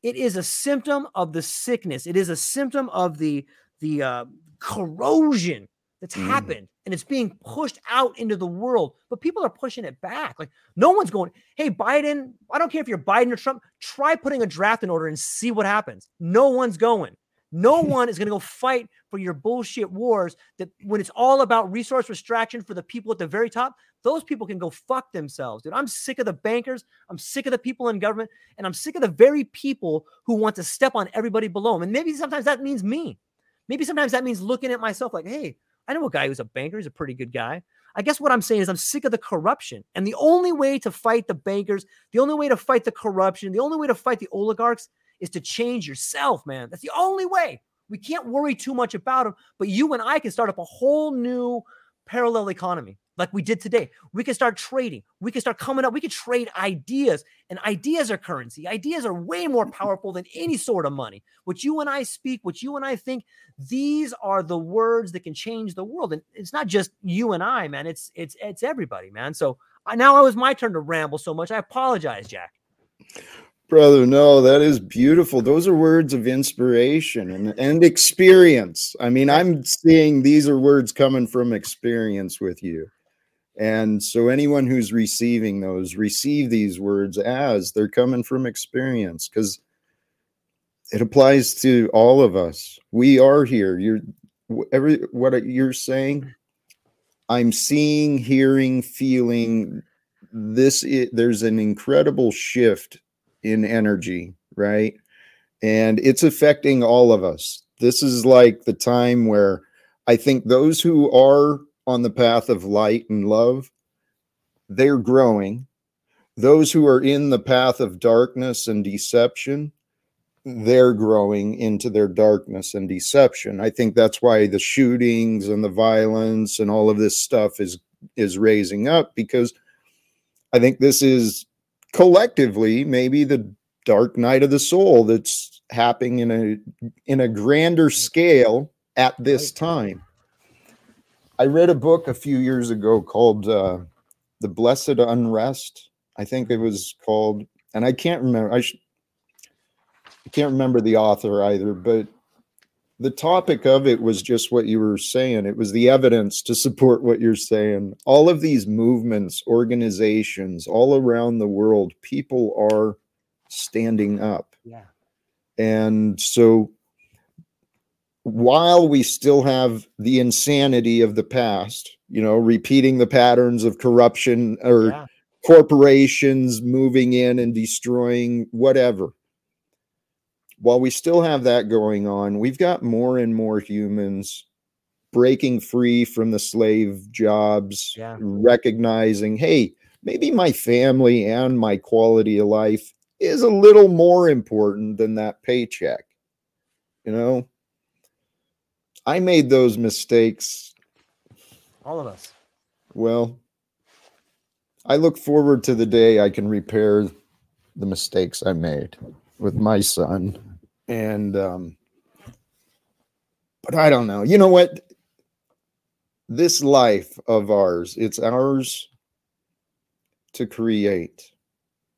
it is a symptom of the sickness. It is a symptom of the the uh, corrosion that's mm. happened and it's being pushed out into the world, but people are pushing it back. Like no one's going, hey, Biden, I don't care if you're Biden or Trump, try putting a draft in order and see what happens. No one's going. No one is going to go fight for your bullshit wars that when it's all about resource extraction for the people at the very top, those people can go fuck themselves. Dude, I'm sick of the bankers. I'm sick of the people in government. And I'm sick of the very people who want to step on everybody below them. And maybe sometimes that means me. Maybe sometimes that means looking at myself like, hey, I know a guy who's a banker. He's a pretty good guy. I guess what I'm saying is I'm sick of the corruption. And the only way to fight the bankers, the only way to fight the corruption, the only way to fight the oligarchs is to change yourself, man. That's the only way. We can't worry too much about them, but you and I can start up a whole new parallel economy like we did today. We can start trading. We can start coming up. We can trade ideas, and ideas are currency. Ideas are way more <laughs> powerful than any sort of money. What you and I speak, what you and I think, these are the words that can change the world. And it's not just you and I, man. It's it's it's everybody, man. So now it was my turn to ramble so much. I apologize, Jack. Brother, no, that is beautiful. Those are words of inspiration and, and experience. I mean, I'm seeing these are words coming from experience with you. And so, anyone who's receiving those, receive these words as they're coming from experience because it applies to all of us. We are here. You're every what you're saying. I'm seeing, hearing, feeling. This it, there's an incredible shift in energy, right? And it's affecting all of us. This is like the time where I think those who are on the path of light and love, they're growing. Those who are in the path of darkness and deception, they're growing into their darkness and deception. I think that's why the shootings and the violence and all of this stuff is is raising up because I think this is collectively maybe the dark night of the soul that's happening in a in a grander scale at this time. I read a book a few years ago called uh, "The Blessed Unrest." I think it was called, and I can't remember. I, sh- I can't remember the author either, but the topic of it was just what you were saying. It was the evidence to support what you're saying. All of these movements, organizations, all around the world, people are standing up. Yeah. And so while we still have the insanity of the past, you know, repeating the patterns of corruption or yeah. corporations moving in and destroying whatever. While we still have that going on, we've got more and more humans breaking free from the slave jobs, yeah. recognizing, hey, maybe my family and my quality of life is a little more important than that paycheck. You know, I made those mistakes. All of us. Well, I look forward to the day I can repair the mistakes I made with my son. And, um, but I don't know. You know what? This life of ours, it's ours to create.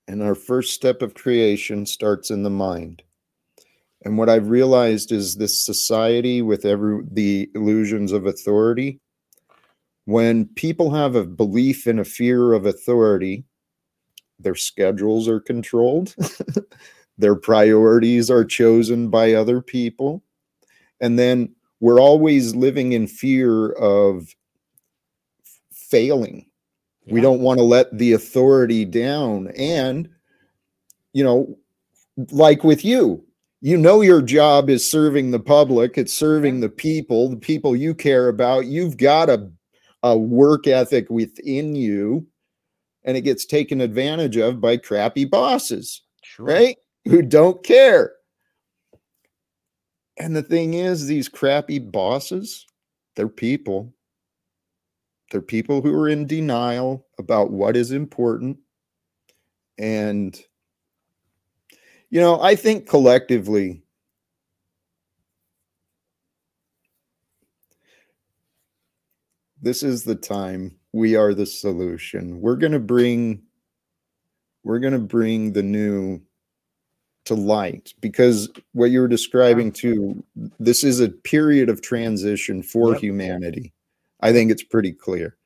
And our first step of creation starts in the mind. And what I've realized is this society with every the illusions of authority, when people have a belief in a fear of authority, their schedules are controlled, <laughs> their priorities are chosen by other people. And then we're always living in fear of failing. Yeah. We don't want to let the authority down. And, you know, like with you, you know your job is serving the public it's serving the people the people you care about you've got a, a work ethic within you and it gets taken advantage of by crappy bosses Sure. right who don't care. And the thing is these crappy bosses they're people. They're people who are in denial about what is important. And you know i think collectively this is the time. We are the solution. We're going to bring we're going to bring the new to light because what you were describing too this is a period of transition for Yep. humanity. I think it's pretty clear.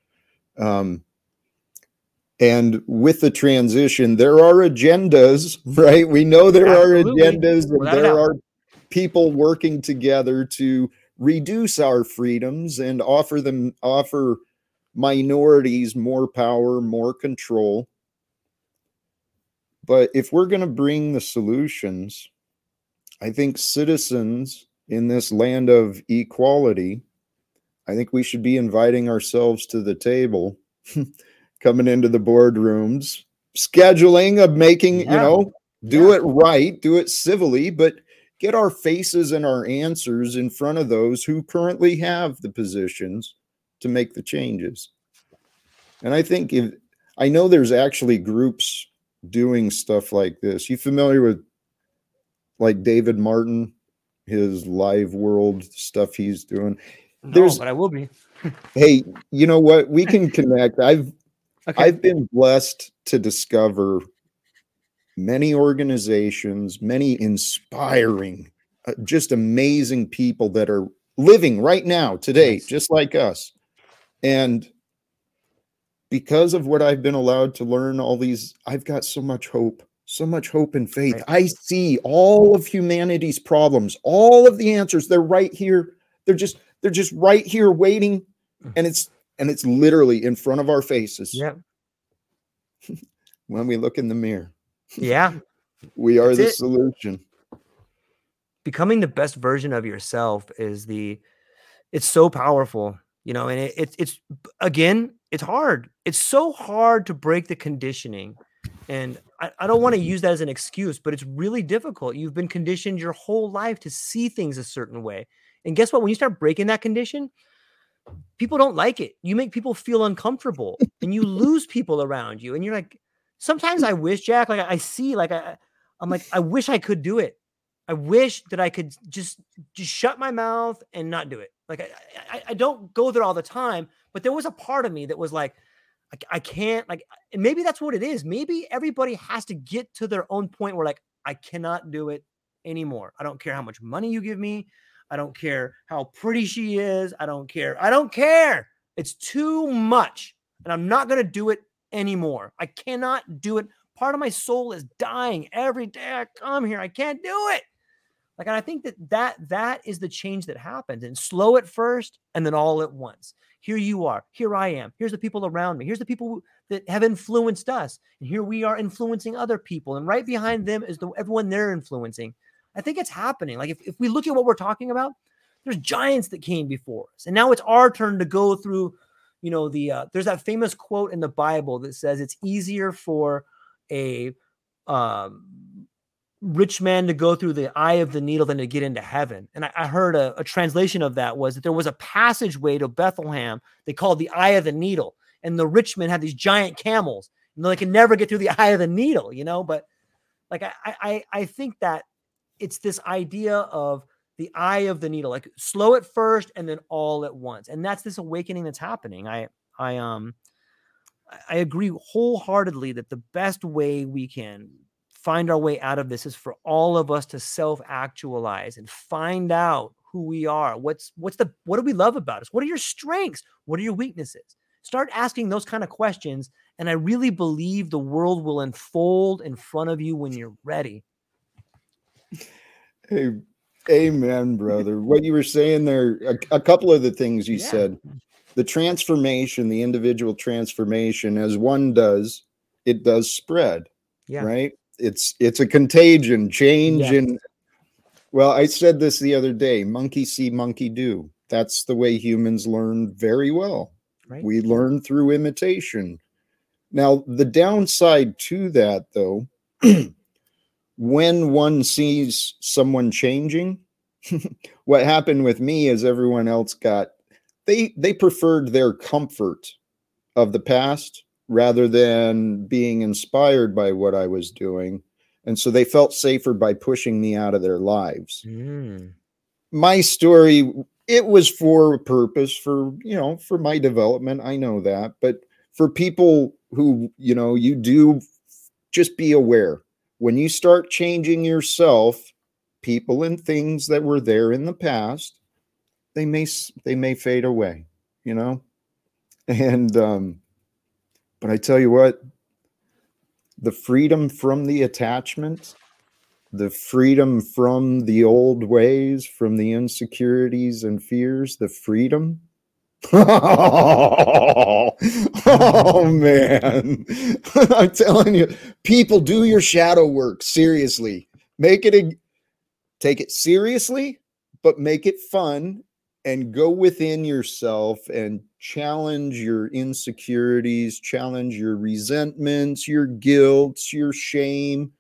Um and with the transition there are agendas <laughs> right? We know there Absolutely. are agendas and there are people working together to reduce our freedoms and offer them offer minorities more power more control but if we're going to bring the solutions, I think citizens in this land of equality, I think we should be inviting ourselves to the table, <laughs> coming into the boardrooms, scheduling of making, you know, do Yeah. it right, do it civilly, but get our faces and our answers in front of those who currently have the positions to make the changes. And I think if I know there's actually groups doing stuff like this. You familiar with like David Martin, his live world stuff he's doing? No, There's- but I will be. <laughs> Hey, you know what? We can connect. I've Okay. I've been blessed to discover many organizations, many inspiring, uh, just amazing people that are living right now, today, just like us. And because of what I've been allowed to learn, all these, I've got so much hope, so much hope and faith. Right. I see all of humanity's problems, all of the answers. They're right here. They're just, they're just right here waiting. Mm. And it's, and it's literally in front of our faces yeah. <laughs> when we look in the mirror. Yeah. <laughs> We are That's the it. solution. becoming the best version of yourself is the it's so powerful you know and it, it's it's again it's hard. It's so hard to break the conditioning and i, I don't want to mm-hmm. use that as an excuse but it's really difficult. You've been conditioned your whole life to see things a certain way and guess what? When you start breaking that condition people don't like it. You make people feel uncomfortable and you <laughs> lose people around you and you're like sometimes i wish jack like i, I see like i i'm like i wish i could do it I wish that I could just just shut my mouth and not do it. Like I, I, I don't go there all the time, but there was a part of me that was like, I can't like, maybe that's what it is. Maybe everybody has to get to their own point where like, I cannot do it anymore. I don't care how much money you give me. I don't care how pretty she is. I don't care. I don't care. It's too much, and I'm not gonna do it anymore. I cannot do it. Part of my soul is dying every day I come here. I can't do it. Like, and I think that that that is the change that happens, and slow at first, and then all at once. Here you are. Here I am. Here's the people around me. Here's the people that have influenced us, and here we are influencing other people. And right behind them is the everyone they're influencing. I think it's happening. Like if, if we look at what we're talking about, there's giants that came before us, and now it's our turn to go through. You know, the uh, there's that famous quote in the Bible that says it's easier for a um, rich man to go through the eye of the needle than to get into heaven. And I, I heard a, a translation of that was that there was a passageway to Bethlehem they called the eye of the needle, and the rich men had these giant camels, and they could never get through the <laughs> eye of the needle, you know. But like I, I, I think that it's this idea of the eye of the needle, like slow at first and then all at once, and that's this awakening that's happening. I, I um. I- I agree wholeheartedly that the best way we can find our way out of this is for all of us to self-actualize and find out who we are. What's what's the what do we love about us? What are your strengths? What are your weaknesses? Start asking those kind of questions and I really believe the world will unfold in front of you when you're ready. <laughs> Hey, amen, brother. what you were saying there, a, a couple of the things you Yeah. said, the transformation, the individual transformation, as one does, it does spread, Yeah. right? It's it's a contagion, change Yes. and Well, I said this the other day monkey see, monkey do. That's the way humans learn very well. Right. We learn through imitation. Now, the downside to that, though, <clears throat> when one sees someone changing, <laughs> what happened with me is everyone else got they they preferred their comfort of the past rather than being inspired by what I was doing. And so they felt safer by pushing me out of their lives. Mm. My story, it was for a purpose, for, you know, for my development. I know that. But for people who, you know, you do just be aware when you start changing yourself, people and things that were there in the past, they may they may fade away, you know? <laughs> And um but I tell you what, the freedom from the attachment, the freedom from the old ways, from the insecurities and fears, the freedom. <laughs> oh, man. <laughs> I'm telling you, people do your shadow work seriously. Make it a take it seriously, but make it fun and go within yourself and challenge your insecurities, challenge your resentments, your guilt, your shame,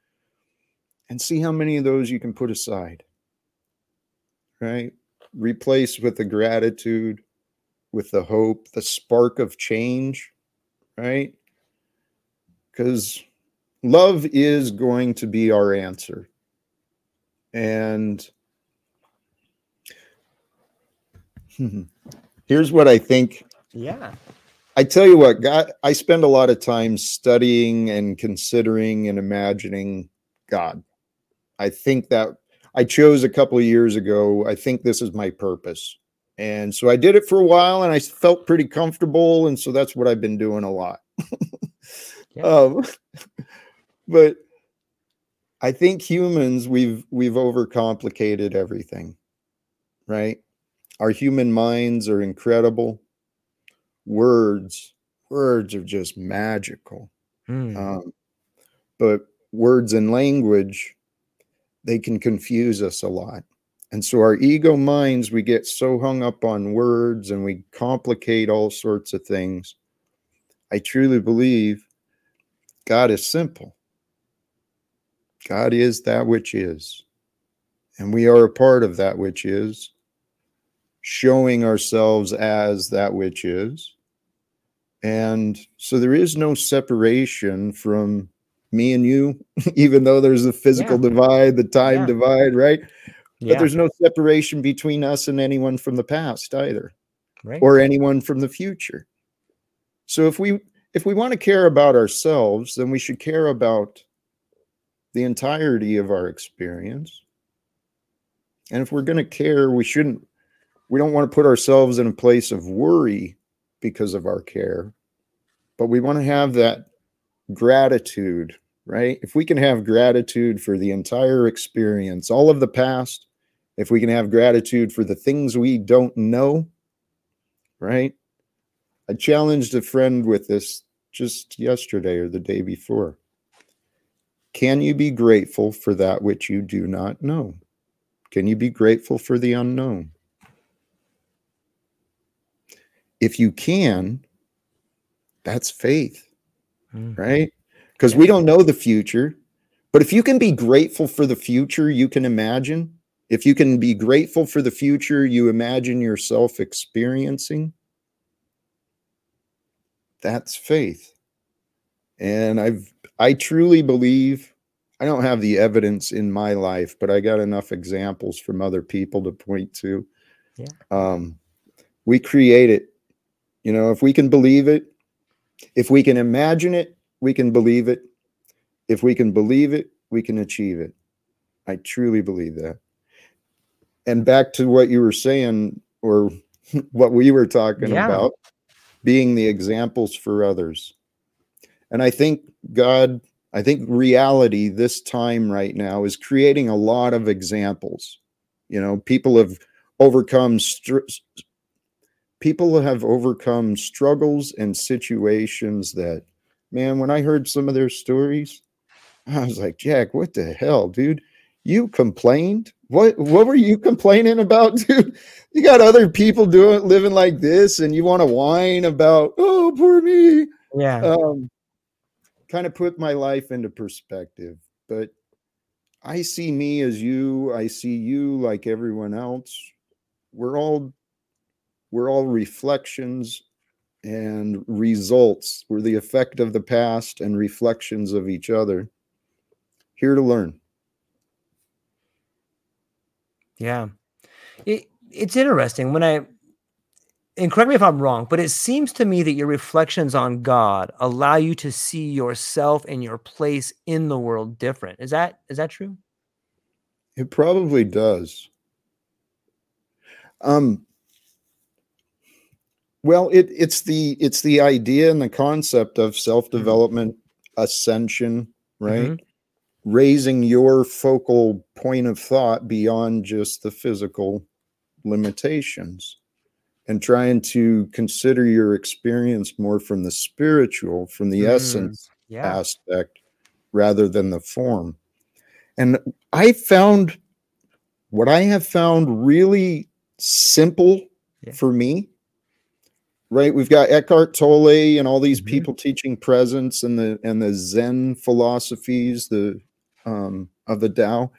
and see how many of those you can put aside. Right? Replace with the gratitude, with the hope, the spark of change, right? Because love is going to be our answer. And <laughs> here's what I think. Yeah. I tell you what, God, I spend a lot of time studying and considering and imagining God. I think that I chose a couple of years ago. I think this is my purpose. And so I did it for a while and I felt pretty comfortable. And so that's what I've been doing a lot. <laughs> Yeah. um, <laughs> but I think humans we've we've overcomplicated everything, right? Our human minds are incredible. Words, words are just magical. Mm. Um, but words and language, they can confuse us a lot. And so our ego minds, we get so hung up on words and we complicate all sorts of things. I truly believe God is simple. God is that which is. And we are a part of that which is, showing ourselves as that which is. And so there is no separation from me and you, <laughs> even though there's a physical Yeah. divide, the time Yeah. divide, right? But there's no separation between us and anyone from the past either Right. or anyone from the future. So if we if we want to care about ourselves, then we should care about the entirety of our experience. And if we're going to care, we shouldn't we don't want to put ourselves in a place of worry because of our care. But we want to have that gratitude, right? If we can have gratitude for the entire experience, all of the past, if we can have gratitude for the things we don't know, right? I challenged a friend with this just yesterday or the day before. Can you be grateful for that which you do not know? Can you be grateful for the unknown? If you can, that's faith, Mm. right? Because we don't know the future. But if you can be grateful for the future you can imagine, if you can be grateful for the future you imagine yourself experiencing, that's faith. And I've I truly believe I don't have the evidence in my life, but I got enough examples from other people to point to. Yeah. Um, we create it. You know, if we can believe it, if we can imagine it, we can believe it. If we can believe it, we can achieve it. I truly believe that. And back to what you were saying, or <laughs> what we were talking Yeah. about, being the examples for others. And I think God, I think reality this time right now is creating a lot of examples. You know, people have overcome people have overcome struggles and situations that man, when I heard some of their stories, <laughs> I was like, Jack, what the hell, dude? You complained? What what were you complaining about, <laughs> dude? You got other people doing living like this, and you want to whine about, oh, poor me. Yeah. Um, kind of put my life into perspective. But I see me as you, I see you like everyone else. We're all we're all reflections and results. We're the effect of the past and reflections of each other. Here to learn. Yeah. It, it's interesting when I, and correct me if I'm wrong, but it seems to me that your reflections on God allow you to see yourself and your place in the world different. Is that is that true? It probably does. Um well, it it's the it's the idea and the concept of self-development, ascension, right? Mhm. Raising your focal point of thought beyond just the physical limitations and trying to consider your experience more from the spiritual, from the Mm, essence Yeah. aspect rather than the form. And I found what I have found really simple Yeah. for me. Right, we've got Eckhart Tolle and all these Mhm. people teaching presence and the and the Zen philosophies, the um, of the Tao.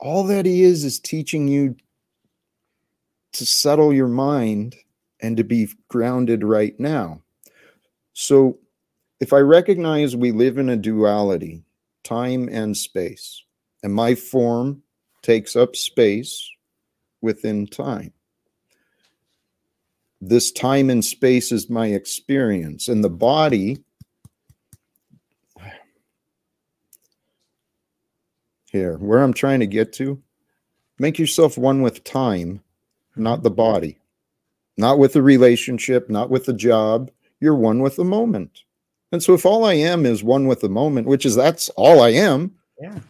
All that he is is teaching you to settle your mind and to be grounded right now. So, if I recognize we live in a duality, time and space, and my form takes up space within time, this time and space is my experience, and the body. Here, where I'm trying to get to, make yourself one with time, not the body, not with the relationship, not with the job. You're one with the moment. And so, if all I am is one with the moment, which is that's all I am, Yeah.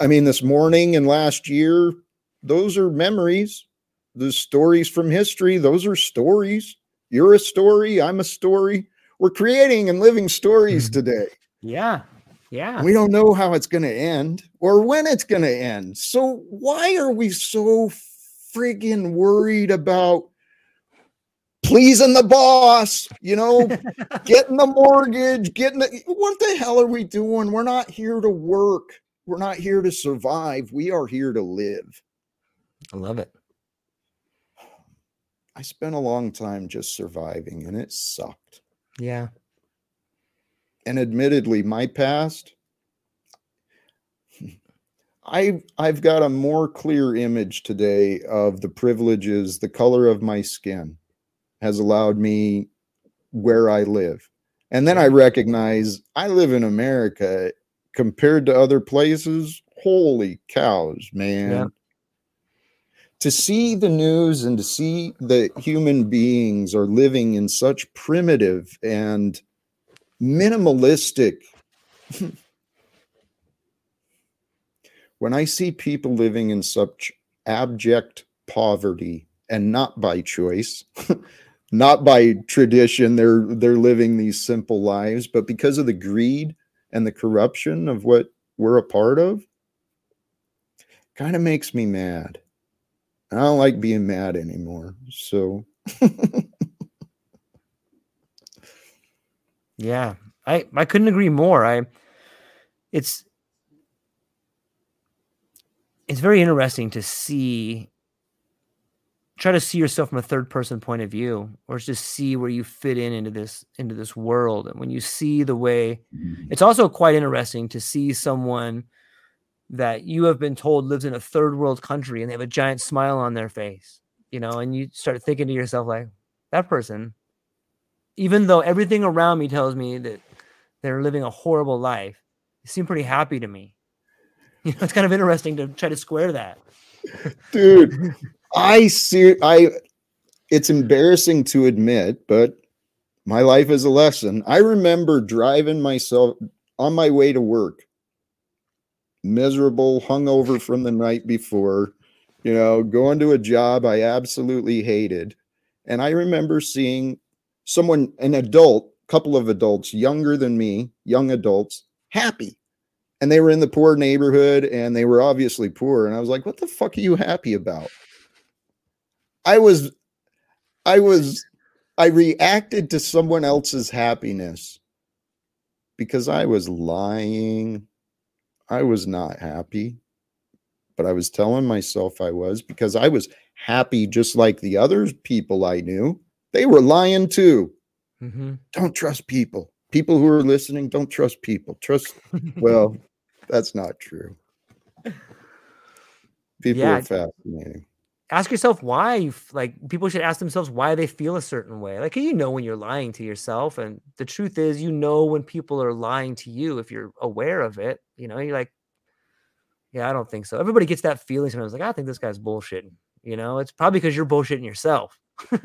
I mean, this morning and last year, those are memories. The stories from history, those are stories. You're a story. I'm a story. We're creating and living stories Mhm. today. Yeah. Yeah. We don't know how it's going to end or when it's going to end. So, why are we so friggin' worried about pleasing the boss? You know, <laughs> getting the mortgage, getting the what the hell are we doing? We're not here to work. We're not here to survive. We are here to live. I love it. I spent a long time just surviving and it sucked. Yeah. And admittedly, my past I I've got a more clear image today of the privileges, the color of my skin has allowed me where I live. And then I mm-hmm. recognize I live in America compared to other places. Holy cows, man. To see the news and to see that human beings are living in such primitive and minimalistic <laughs> when I see people living in such abject poverty and not by choice, <laughs> not by tradition, they're they're living these simple lives, but because of the greed and the corruption of what we're a part of, kind of makes me mad. I don't like being mad anymore. So <laughs> Yeah. I I couldn't agree more. I it's it's very interesting to see try to see yourself from a third person point of view or just see where you fit in into this into this world and when you see the way mm-hmm. it's also quite interesting to see someone that you have been told lives in a third world country and they have a giant smile on their face you know and you start thinking to yourself like that person even though everything around me tells me that they're living a horrible life they seem pretty happy to me. <laughs> You know it's kind of interesting to try to square that. <laughs> Dude i see i it's embarrassing to admit but my life is a lesson. I remember driving myself on my way to work miserable hungover from the night before you know going to a job i absolutely hated. And i remember seeing someone an adult couple of adults younger than me young adults happy. And they were in the poor neighborhood and they were obviously poor. And i was like what the fuck are you happy about? I was i was i reacted to someone else's happiness because i was lying i was not happy but i was telling myself i was because i was happy just like the other people i knew. They were lying too. Mm-hmm. don't trust people. People who are listening don't trust people. Trust well <laughs> that's not true. People Yeah. are fascinating ask yourself why you like people should ask themselves why they feel a certain way. Like you know when you're lying to yourself and the truth is you know when people are lying to you if you're aware of it you know you're like yeah i don't think so. Everybody gets that feeling sometimes like i think this guy's bullshitting you know? It's probably because you're bullshitting yourself. <laughs>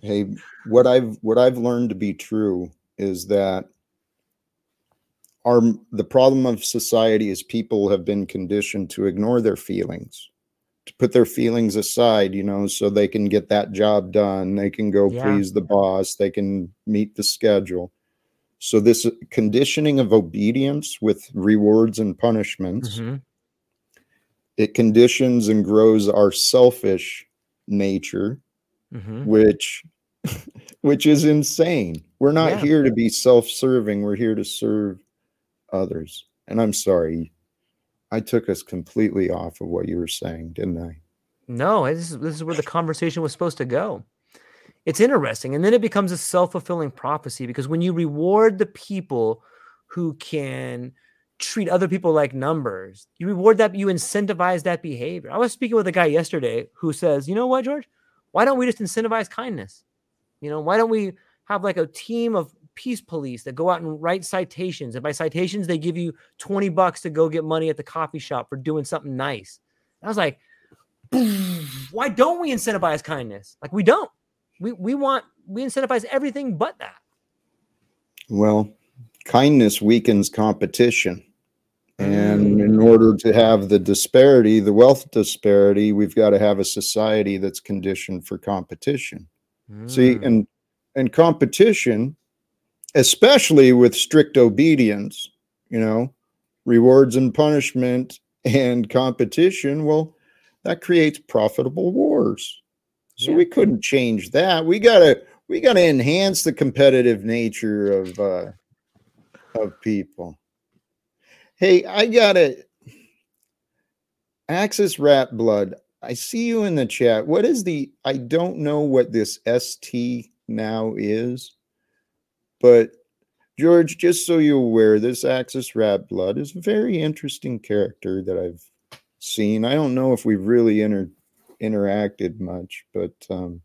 Hey what i've what i've learned to be true is that our the problem of society is people have been conditioned to ignore their feelings to put their feelings aside you know so they can get that job done they can go Yeah. please the boss they can meet the schedule so this conditioning of obedience with rewards and punishments Mhm. it conditions and grows our selfish nature Mhm. which <laughs> which is insane we're not Yeah. here to be self-serving we're here to serve others and i'm sorry i took us completely off of what you were saying didn't i No, this is this is where the conversation was supposed to go. It's interesting, and then it becomes a self fulfilling prophecy because when you reward the people who can treat other people like numbers, you reward that, you incentivize that behavior. I was speaking with a guy yesterday who says, "You know what, George? Why don't we just incentivize kindness? You know, why don't we have like a team of peace police that go out and write citations, and by citations they give you twenty bucks to go get money at the coffee shop for doing something nice." I was like why don't we incentivize kindness? Like we don't. We we want we incentivize everything but that. well kindness weakens competition and Mm. in order to have the disparity the wealth disparity we've got to have a society that's conditioned for competition See, Mm. and and competition, especially with strict obedience, you know, rewards and punishment and competition, well, that creates profitable wars. So Yeah. we couldn't change that. We gotta we gotta enhance the competitive nature of uh of people. Hey, I gotta Axis Rat Blood. I see you in the chat. What is the I don't know what this ST now is, but George, just so you're aware, this Axis Rat Blood is a very interesting character that I've seen. I don't know if we've really inter- interacted much, but um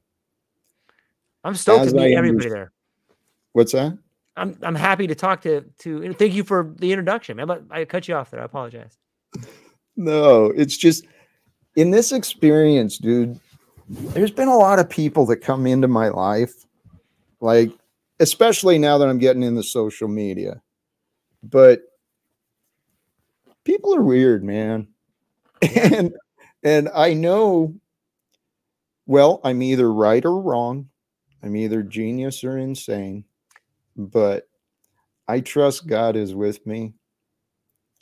I'm stoked to meet I everybody there. what's that? I'm I'm happy to talk to to thank you for the introduction. man, but I cut you off there. I apologize. <laughs> No, it's just in this experience, dude. There's been a lot of people that come into my life, like, especially now that I'm getting into social media. But people are weird, man. And and I know, well, I'm either right or wrong. I'm either genius or insane, but I trust God is with me.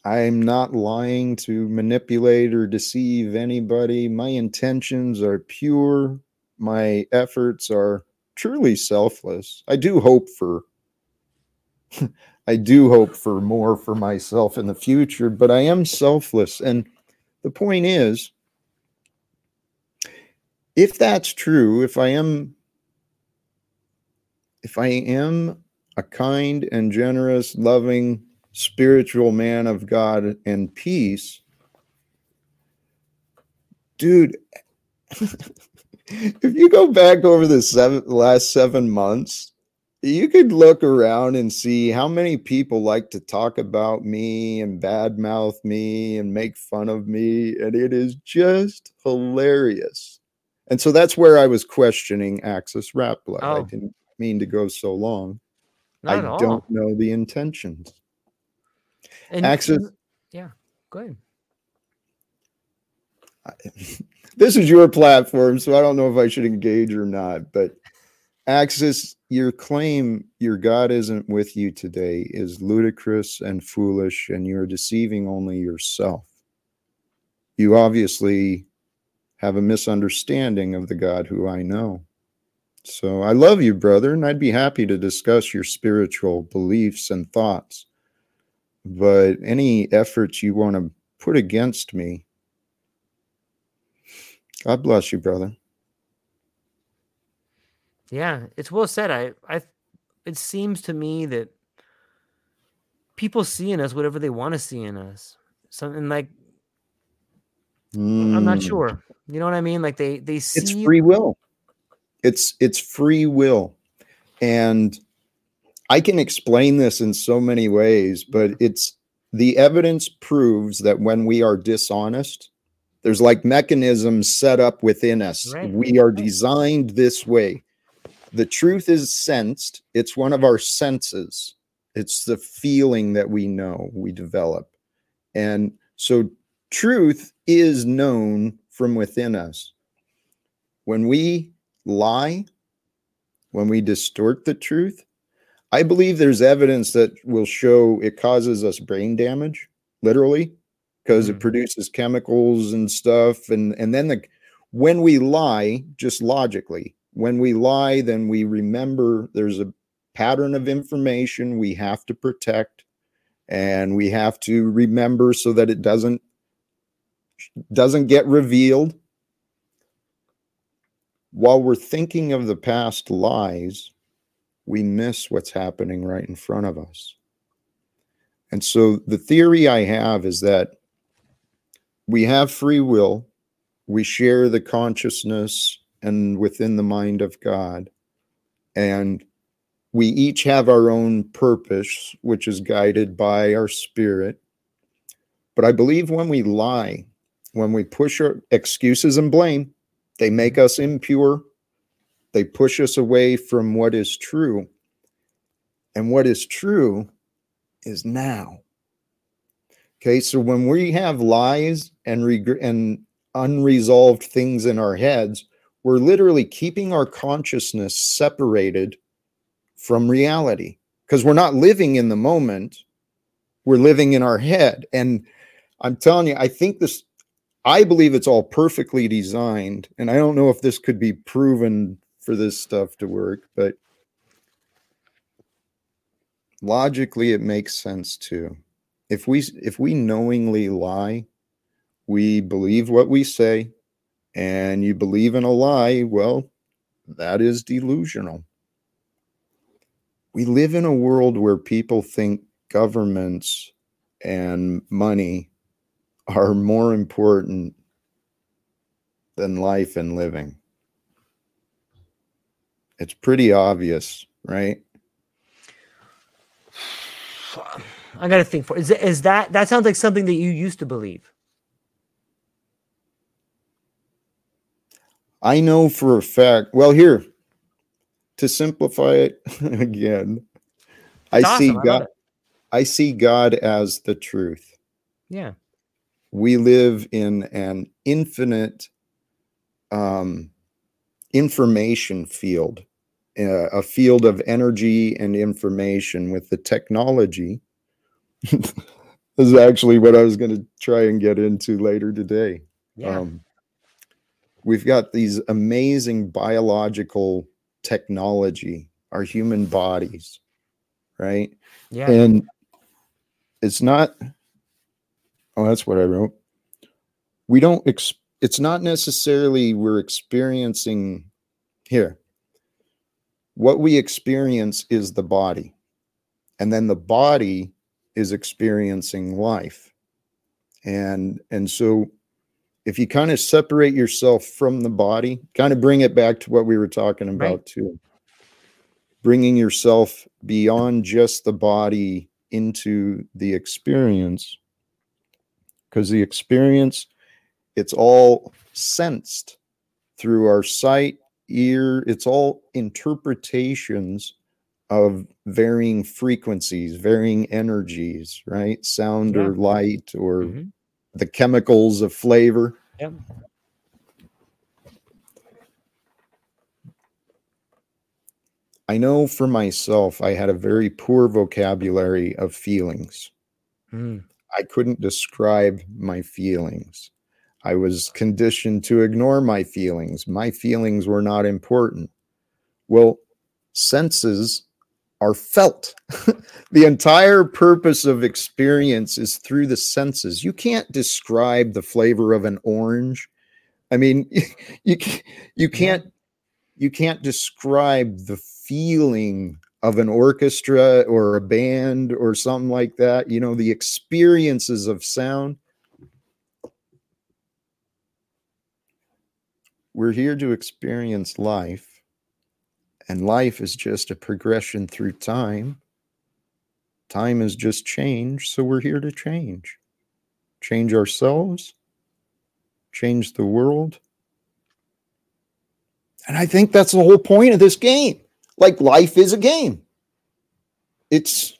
I'm not lying to manipulate or deceive anybody. My intentions are pure. My efforts are truly selfless. I do hope for <laughs> I do hope for more for myself in the future, but I am selfless. And the point is if that's true, if I am if I am a kind and generous, loving, spiritual man of God and peace, dude, <laughs> if you go back over the seven last seven months, you could look around and see how many people like to talk about me and badmouth me and make fun of me, and it is just hilarious. And so that's where I was questioning Axis Rap Blood. I Oh. didn't mean to go so long. Not I all. don't know the intentions. And- Access- yeah, go ahead. <laughs> this is your platform, so I don't know if I should engage or not. But Axis, your claim your God isn't with you today is ludicrous and foolish, and you're deceiving only yourself. You obviously have a misunderstanding of the God who I know. So I love you, brother, and I'd be happy to discuss your spiritual beliefs and thoughts. But any efforts you want to put against me, God bless you, brother. Yeah, it's well said. I, I, it seems to me that people see in us whatever they want to see in us. Something like I'm not Mm. sure. You know what I mean? Like they they see It's free will. It's it's free will. And I can explain this in so many ways, but it's the evidence proves that when we are dishonest, there's like mechanisms set up within us. Right, We are designed this way. The truth is sensed, it's one of our senses. It's the feeling that we know, we develop. And so truth is known from within us. When we lie, when we distort the truth, I believe there's evidence that will show it causes us brain damage, literally, because it Mm. produces chemicals and stuff. And and then the when we lie, just logically, when we lie, then we remember there's a pattern of information we have to protect and we have to remember so that it doesn't doesn't get revealed while we're thinking of the past lies we miss what's happening right in front of us and so the theory i have is that we have free will. We share the consciousness and within the mind of god. And we each have our own purpose which is guided by our spirit. But i believe when we lie when we push our excuses and blame they make us impure. They push us away from what is true. And what is true is now. Okay so when we have lies and regret and unresolved things in our heads we're literally keeping our consciousness separated from reality. Because we're not living in the moment we're living in our head. And i'm telling you i think this i believe it's all perfectly designed and i don't know if this could be proven for this stuff to work but logically it makes sense too. If we if we knowingly lie we believe what we say and you believe in a lie well that is delusional we live in a world where people think governments and money are more important than life and living. It's pretty obvious, right? I got to think for is is that that sounds like something that you used to believe. I know for a fact. Well, here to simplify it <laughs> again, I see. I God. I see God as the truth. Yeah. we live in an infinite um, information field, uh, a field of energy and information with the technology. <laughs> this is actually what I was going to try and get into later today. Yeah. Um, we've got these amazing biological technology, our human bodies, right? yeah. And it's not, oh, that's what I wrote. We don't, ex- it's not necessarily we're experiencing here. What we experience is the body, and then the body is experiencing life. And, and so if you kind of separate yourself from the body, kind of bring it back to what we were talking about Right. too. Bringing yourself beyond just the body into the experience. Because the experience, it's all sensed through our sight, ear, it's all interpretations of varying frequencies, varying energies, right? Sound or light or Mhm. The chemicals of flavor. Yep. I know for myself, I had a very poor vocabulary of feelings. Mm. I couldn't describe my feelings. I was conditioned to ignore my feelings. My feelings were not important. Well, senses are felt. <laughs> the entire purpose of experience is through the senses. You can't describe the flavor of an orange. I mean, <laughs> you you can't you can't describe the feeling of an orchestra or a band or something like that. You know, the experiences of sound. We're here to experience life and life is just a progression through time. Time is just change. So we're here to change. Change ourselves, change the world. And I think that's the whole point of this game. Like life is a game. It's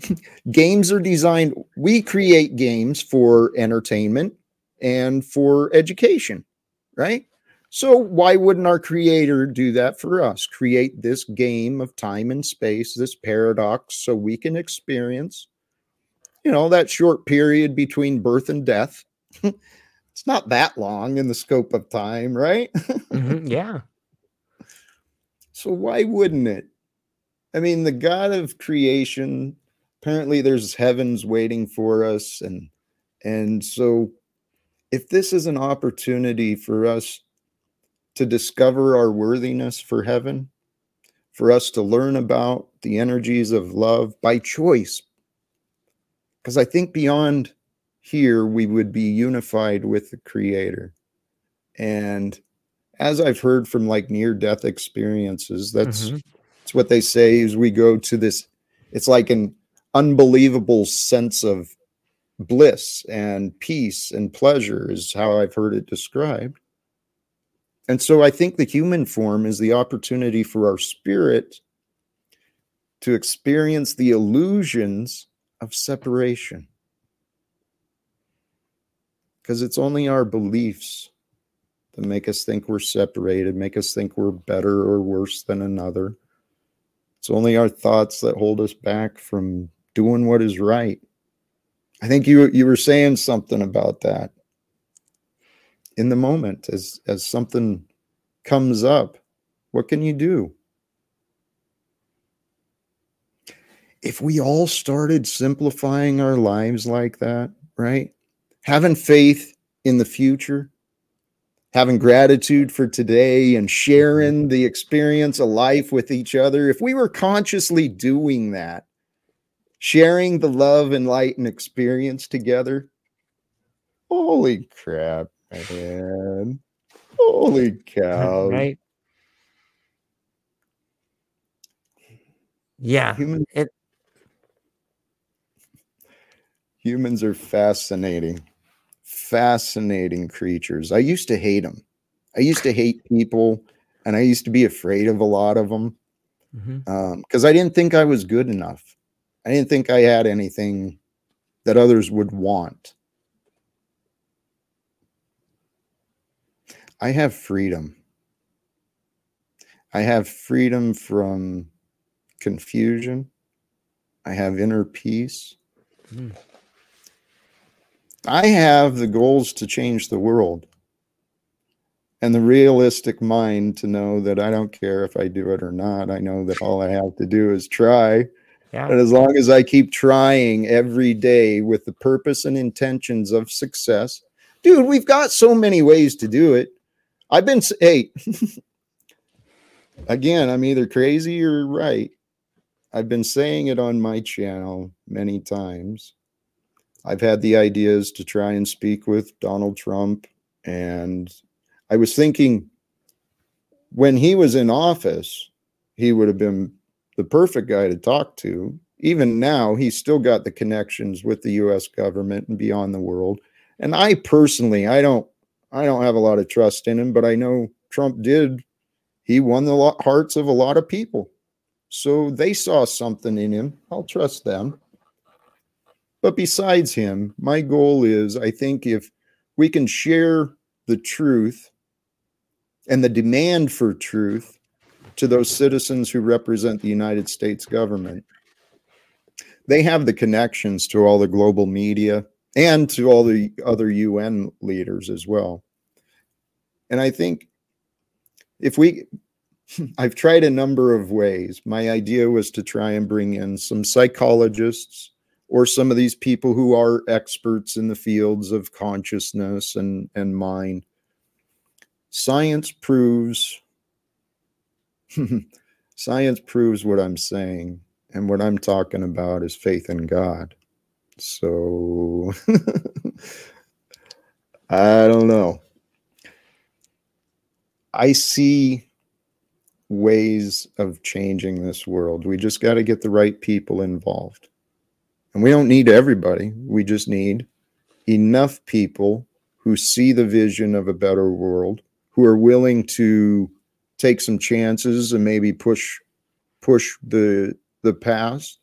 <laughs> games are designed, we create games for entertainment and for education, right? So, why wouldn't our creator do that for us? Create this game of time and space, this paradox, so we can experience, you know, that short period between birth and death. <laughs> it's not that long in the scope of time, right? Mm-hmm. <laughs> Yeah. so, why wouldn't it? I mean, the God of creation, apparently there's heavens waiting for us. And, and so, if this is an opportunity for us to discover our worthiness for heaven, for us to learn about the energies of love by choice. Because I think beyond here, we would be unified with the Creator. And as I've heard from like near death experiences, that's, Mhm. that's what they say is we go to this, it's like an unbelievable sense of bliss and peace and pleasure, is how I've heard it described. And so I think the human form is the opportunity for our spirit to experience the illusions of separation. Because it's only our beliefs that make us think we're separated, make us think we're better or worse than another. It's only our thoughts that hold us back from doing what is right. I think you you were saying something about that in the moment as as something comes up what can you do? If we all started simplifying our lives like that right? Having faith in the future having gratitude for today and sharing mm-hmm. the experience of life with each other if we were consciously doing that sharing the love and light and experience together holy crap man holy cow right. Yeah. Human, It- humans are fascinating, fascinating creatures. I used to hate them. I used to hate people, and I used to be afraid of a lot of them because mm-hmm. um, I didn't think I was good enough. I didn't think I had anything that others would want. I have freedom. I have freedom from confusion. I have inner peace. Mm. I have the goals to change the world and the realistic mind to know that I don't care if I do it or not. I know that all I have to do is try. Yeah. And as long as I keep trying every day with the purpose and intentions of success, dude, we've got so many ways to do it. I've been, hey, <laughs> again, I'm either crazy or right. I've been saying it on my channel many times. I've had the ideas to try and speak with Donald Trump. And I was thinking when he was in office, he would have been the perfect guy to talk to. Even now, he's still got the connections with the US government and beyond the world. And I personally, I don't I don't have a lot of trust in him, but I know Trump did. He won the hearts of a lot of people. So they saw something in him. I'll trust them. But besides him, my goal is I think if we can share the truth and the demand for truth to those citizens who represent the United States government. They have the connections to all the global media and to all the other UN leaders as well. And I think if we, <laughs> I've tried a number of ways. My idea was to try and bring in some psychologists or some of these people who are experts in the fields of consciousness and, and mind. Science proves <laughs> science proves what I'm saying, and what I'm talking about is faith in God. So <laughs> I don't know. I see ways of changing this world. We just got to get the right people involved. And we don't need everybody. We just need enough people who see the vision of a better world, who are willing to take some chances and maybe push push the the past.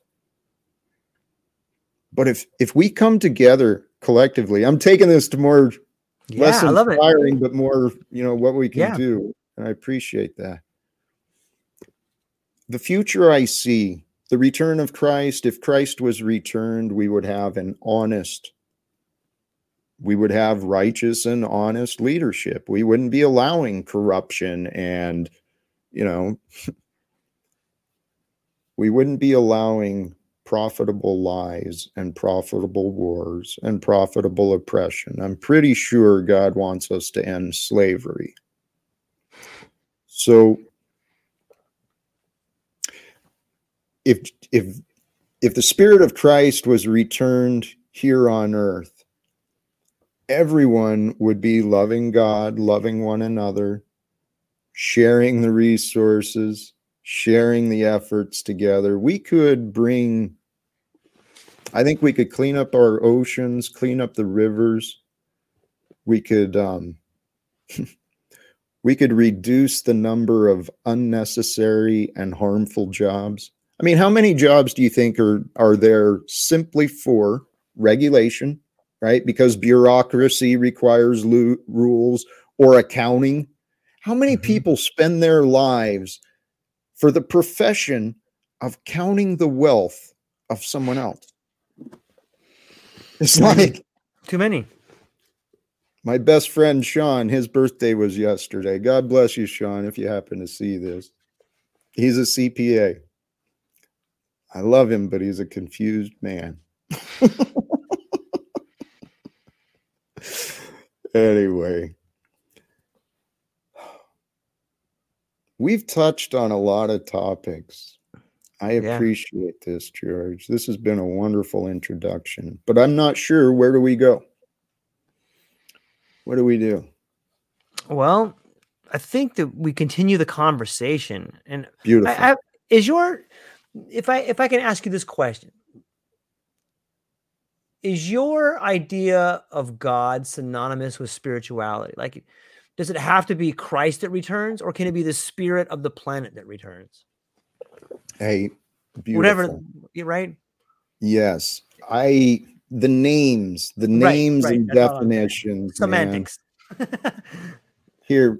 But if if we come together collectively, I'm taking this to more Yeah, less I love it. inspiring, but more, you know, what we can Yeah. do. And I appreciate that. The future I see, the return of Christ, if Christ was returned, we would have an honest, we would have righteous and honest leadership. We wouldn't be allowing corruption and, you know, <laughs> we wouldn't be allowing profitable lies and profitable wars and profitable oppression. I'm pretty sure God wants us to end slavery. So if if if the spirit of Christ was returned here on earth, everyone would be loving God, loving one another, sharing the resources, sharing the efforts together. We could bring I think we could clean up our oceans, clean up the rivers. We could um, <laughs> we could reduce the number of unnecessary and harmful jobs. I mean, how many jobs do you think are are there simply for regulation, right? Because bureaucracy requires lu- rules or accounting. How many Mhm. people spend their lives for the profession of counting the wealth of someone else? It's like Too many. my best friend Sean, his birthday was yesterday. God bless you, Sean, if you happen to see this. He's a CPA. I love him, but he's a confused man. <laughs> anyway, we've touched on a lot of topics. I Yeah. appreciate this, George. This has been a wonderful introduction, but I'm not sure where do we go? What do we do? Well, I think that we continue the conversation. And Beautiful. I, I, is your if I if I can ask you this question, is your idea of God synonymous with spirituality? Like, does it have to be Christ that returns, or can it be the spirit of the planet that returns? Hey, beautiful. Whatever, you're right? Yes, I the names, the names right, and that's all I'm saying. definitions. man. Semantics. <laughs> Here,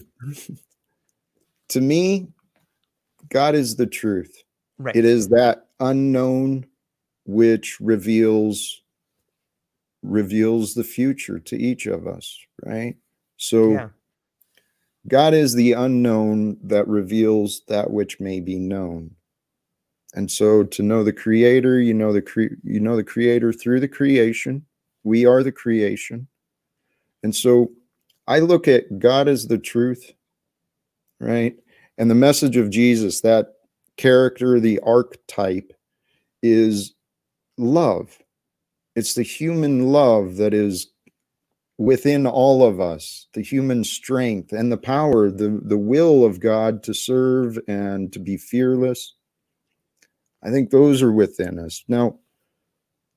<laughs> to me, God is the truth. right. It is that unknown which reveals reveals the future to each of us, right? So yeah. God is the unknown that reveals that which may be known. And so to know the creator, you know the cre- you know the creator through the creation. We are the creation. And so I look at God as the truth, right? And the message of Jesus, that character, the archetype is love. It's the human love that is within all of us, the human strength and the power, the, the will of God to serve and to be fearless. I think those are within us. Now,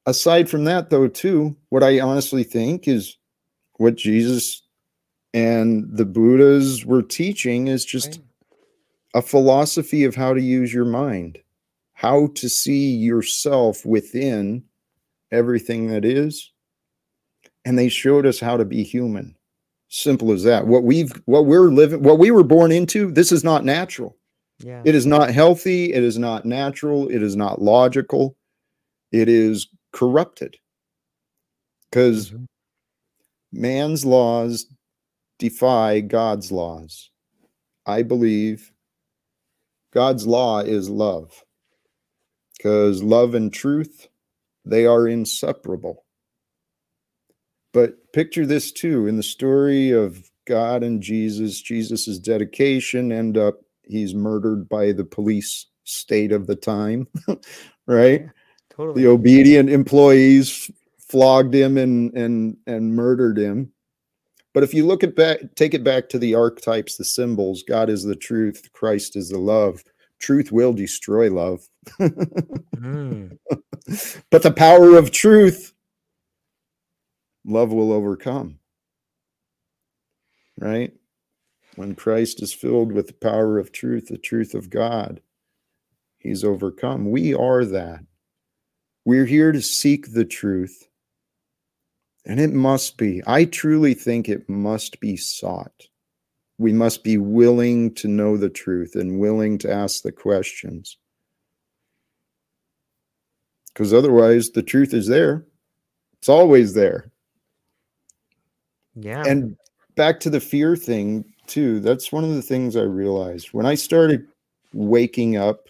aside from that, though, too, what I honestly think is what Jesus and the Buddhas were teaching is just Right. a philosophy of how to use your mind, how to see yourself within everything that is. And they showed us how to be human. Simple as that. What we've what we're living, what we were born into, this is not natural. Yeah. It is not healthy. It is not natural. It is not logical. It is corrupted because Mhm. man's laws defy God's laws. I believe God's law is love because love and truth, they are inseparable. But picture this too in the story of God and Jesus, Jesus' dedication end up he's murdered by the police state of the time, <laughs> right? Totally. The obedient employees flogged him and and and murdered him. But if you look at back, take it back to the archetypes, the symbols, God is the truth, Christ is the love. Truth will destroy love. Mm. <laughs> but the power of truth, love will overcome. Right? When Christ is filled with the power of truth, the truth of God, he's overcome. We are that. We're here to seek the truth. And it must be, I truly think it must be sought. We must be willing to know the truth and willing to ask the questions. Because otherwise, the truth is there. It's always there. Yeah. And back to the fear thing, too. That's one of the things I realized when I started waking up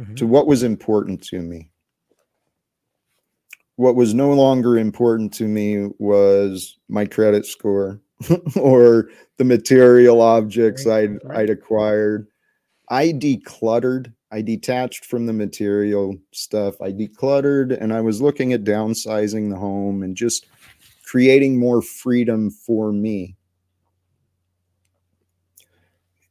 Mhm. to what was important to me. What was no longer important to me was my credit score <laughs> or the material objects Right, I'd, right. I'd acquired. I decluttered. I detached from the material stuff. I decluttered and I was looking at downsizing the home and just creating more freedom for me.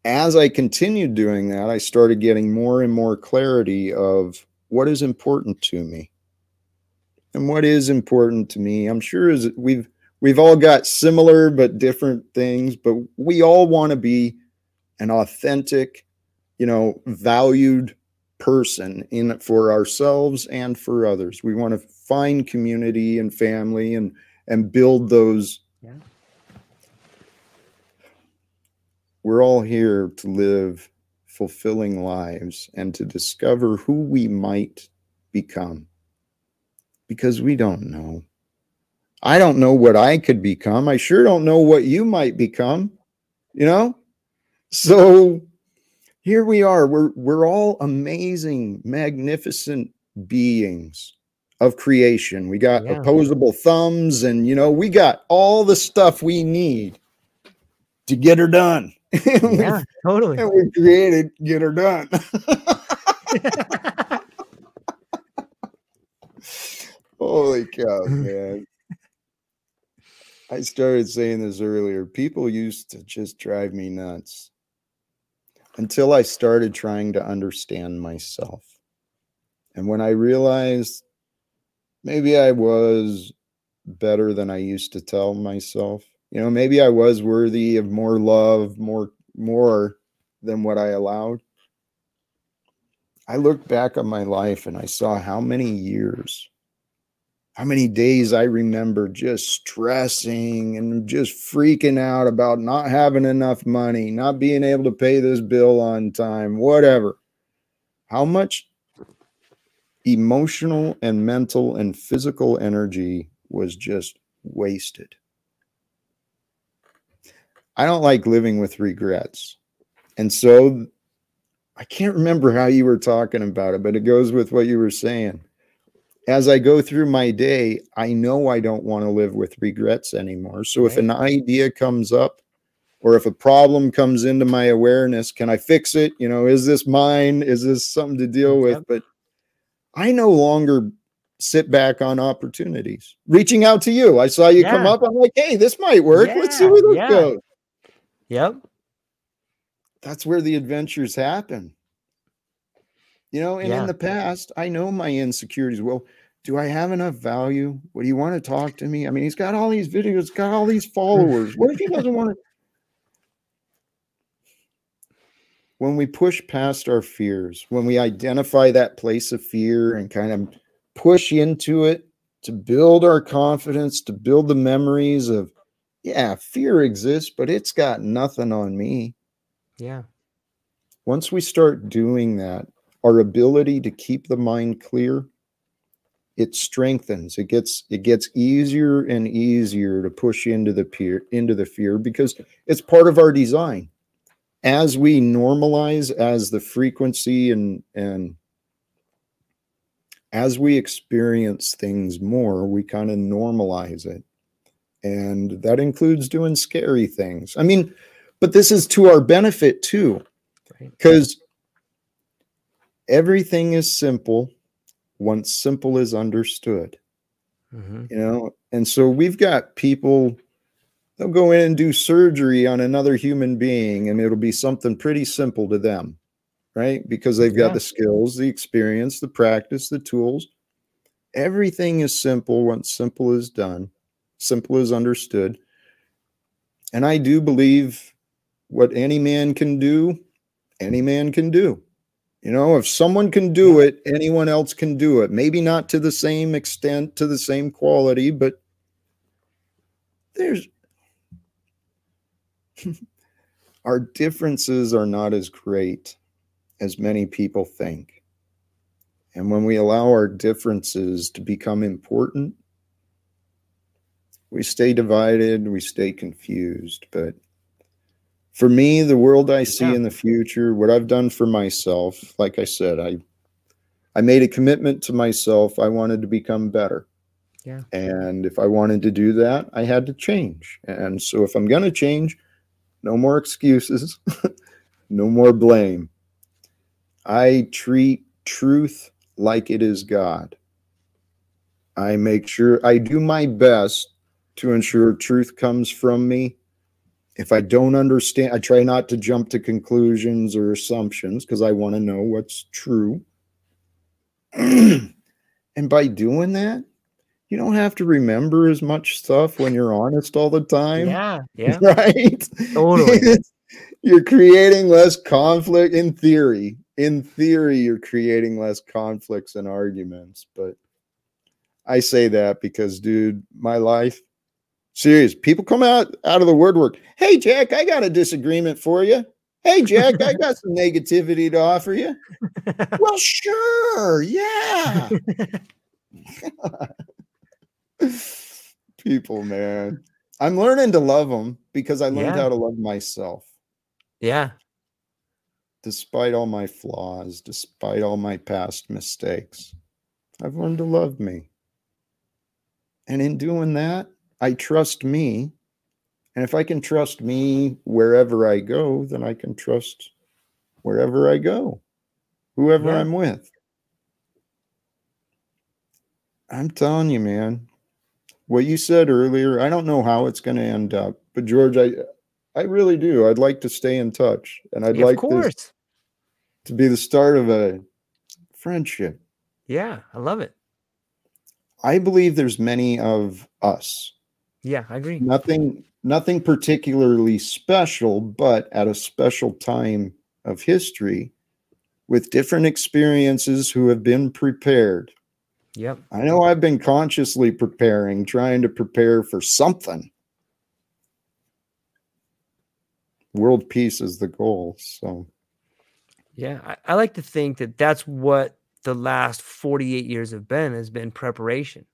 As I continued doing that, I started getting more and more clarity of what is important to me. And what is important to me, I'm sure is we've we've all got similar but different things, but we all want to be an authentic, you know, valued person in for ourselves and for others. We want to find community and family and and build those Yeah. We're all here to live fulfilling lives and to discover who we might become because we don't know. I don't know what I could become. I sure don't know what you might become, you know? So here we are. We're we're all amazing, magnificent beings of creation. We got Yeah. opposable thumbs and you know, we got all the stuff we need to get her done. <laughs> yeah. Totally. and we created get her done. <laughs> Holy cow, man. I started saying this earlier. People used to just drive me nuts until I started trying to understand myself. And when I realized maybe I was better than I used to tell myself, you know, maybe I was worthy of more love, more more than what I allowed. I looked back on my life and I saw how many years, how many days I remember just stressing and just freaking out about not having enough money, not being able to pay this bill on time, whatever. How much emotional and mental and physical energy was just wasted. I don't like living with regrets. And so I can't remember how you were talking about it, but it goes with what you were saying. As I go through my day, I know I don't want to live with regrets anymore. So if an idea comes up or if a problem comes into my awareness, can I fix it? You know, is this mine? Is this something to deal with? Yep. But I no longer sit back on opportunities. Reaching out to you. I saw you come up. I'm like, hey, this might work. Let's see Yeah, where this yeah. goes. Yep. that's where the adventures happen. You know, and Yeah. in the past, I know my insecurities. Well, do I have enough value? What do you want to talk to me? I mean, he's got all these videos, got all these <laughs> followers. What if he doesn't want to? When we push past our fears, when we identify that place of fear and kind of push into it to build our confidence, to build the memories of, yeah, fear exists, but it's got nothing on me. Yeah. once we start doing that, our ability to keep the mind clear it strengthens. It gets it gets easier and easier to push into the peer into the fear because it's part of our design. As we normalize as the frequency and and as we experience things more we kind of normalize it and that includes doing scary things i mean but this is to our benefit too because everything is simple once simple is understood. Mm-hmm. You know, and so we've got people they'll go in and do surgery on another human being and it'll be something pretty simple to them, right? Because they've got yeah. the skills, the experience, the practice, the tools. Everything is simple once simple is done, simple as understood. And I do believe what any man can do, any man can do. You know, if someone can do it, anyone else can do it. Maybe not to the same extent, to the same quality, but there's <laughs> our differences are not as great as many people think. And when we allow our differences to become important, we stay divided, we stay confused. But for me, the world I see yeah. in the future, what I've done for myself, like I said, I I made a commitment to myself. I wanted to become better. Yeah. And if I wanted to do that, I had to change. And so if I'm going to change, no more excuses, <laughs> no more blame. I treat truth like it is God. I make sure I do my best to ensure truth comes from me if I don't understand, I try not to jump to conclusions or assumptions because I want to know what's true. <clears throat> and by doing that, you don't have to remember as much stuff when you're honest all the time. Yeah. <laughs> Yeah. Right. Totally. <laughs> you're creating less conflict in theory. In theory, you're creating less conflicts and arguments. But I say that because, dude, my life Serious. People come out out of the woodwork. Hey, Jack, I got a disagreement for you. Hey, Jack, I got some negativity to offer you. <laughs> well, sure. Yeah. <laughs> People, man. I'm learning to love them because I learned yeah. how to love myself. Yeah. Despite all my flaws, despite all my past mistakes, I've learned to love me. And in doing that, I trust me. And if I can trust me wherever I go, then I can trust wherever I go, whoever yeah. I'm with. I'm telling you, man, what you said earlier, I don't know how it's going to end up, but George, I I really do. I'd like to stay in touch and I'd yeah, like this to be the start of a friendship. Yeah, I love it. I believe there's many of us yeah, I agree. Nothing nothing particularly special, but at a special time of history with different experiences who have been prepared. Yep. I know I've been consciously preparing, trying to prepare for something. World peace is the goal. So, yeah, I, I like to think that that's what the last 48 years have been has been preparation.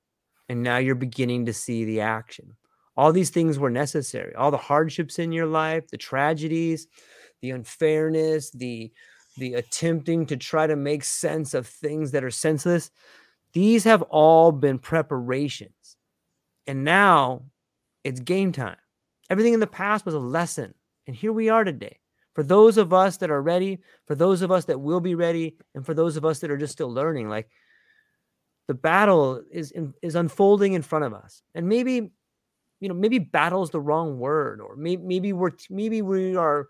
And now you're beginning to see the action. All these things were necessary all the hardships in your life the tragedies the unfairness the the attempting to try to make sense of things that are senseless. These have all been preparations. And now it's game time. Everything in the past was a lesson and here we are today. For those of us that are ready for those of us that will be ready and for those of us that are just still learning like the battle is is unfolding in front of us. And maybe you know maybe battle is the wrong word or maybe maybe we're maybe we are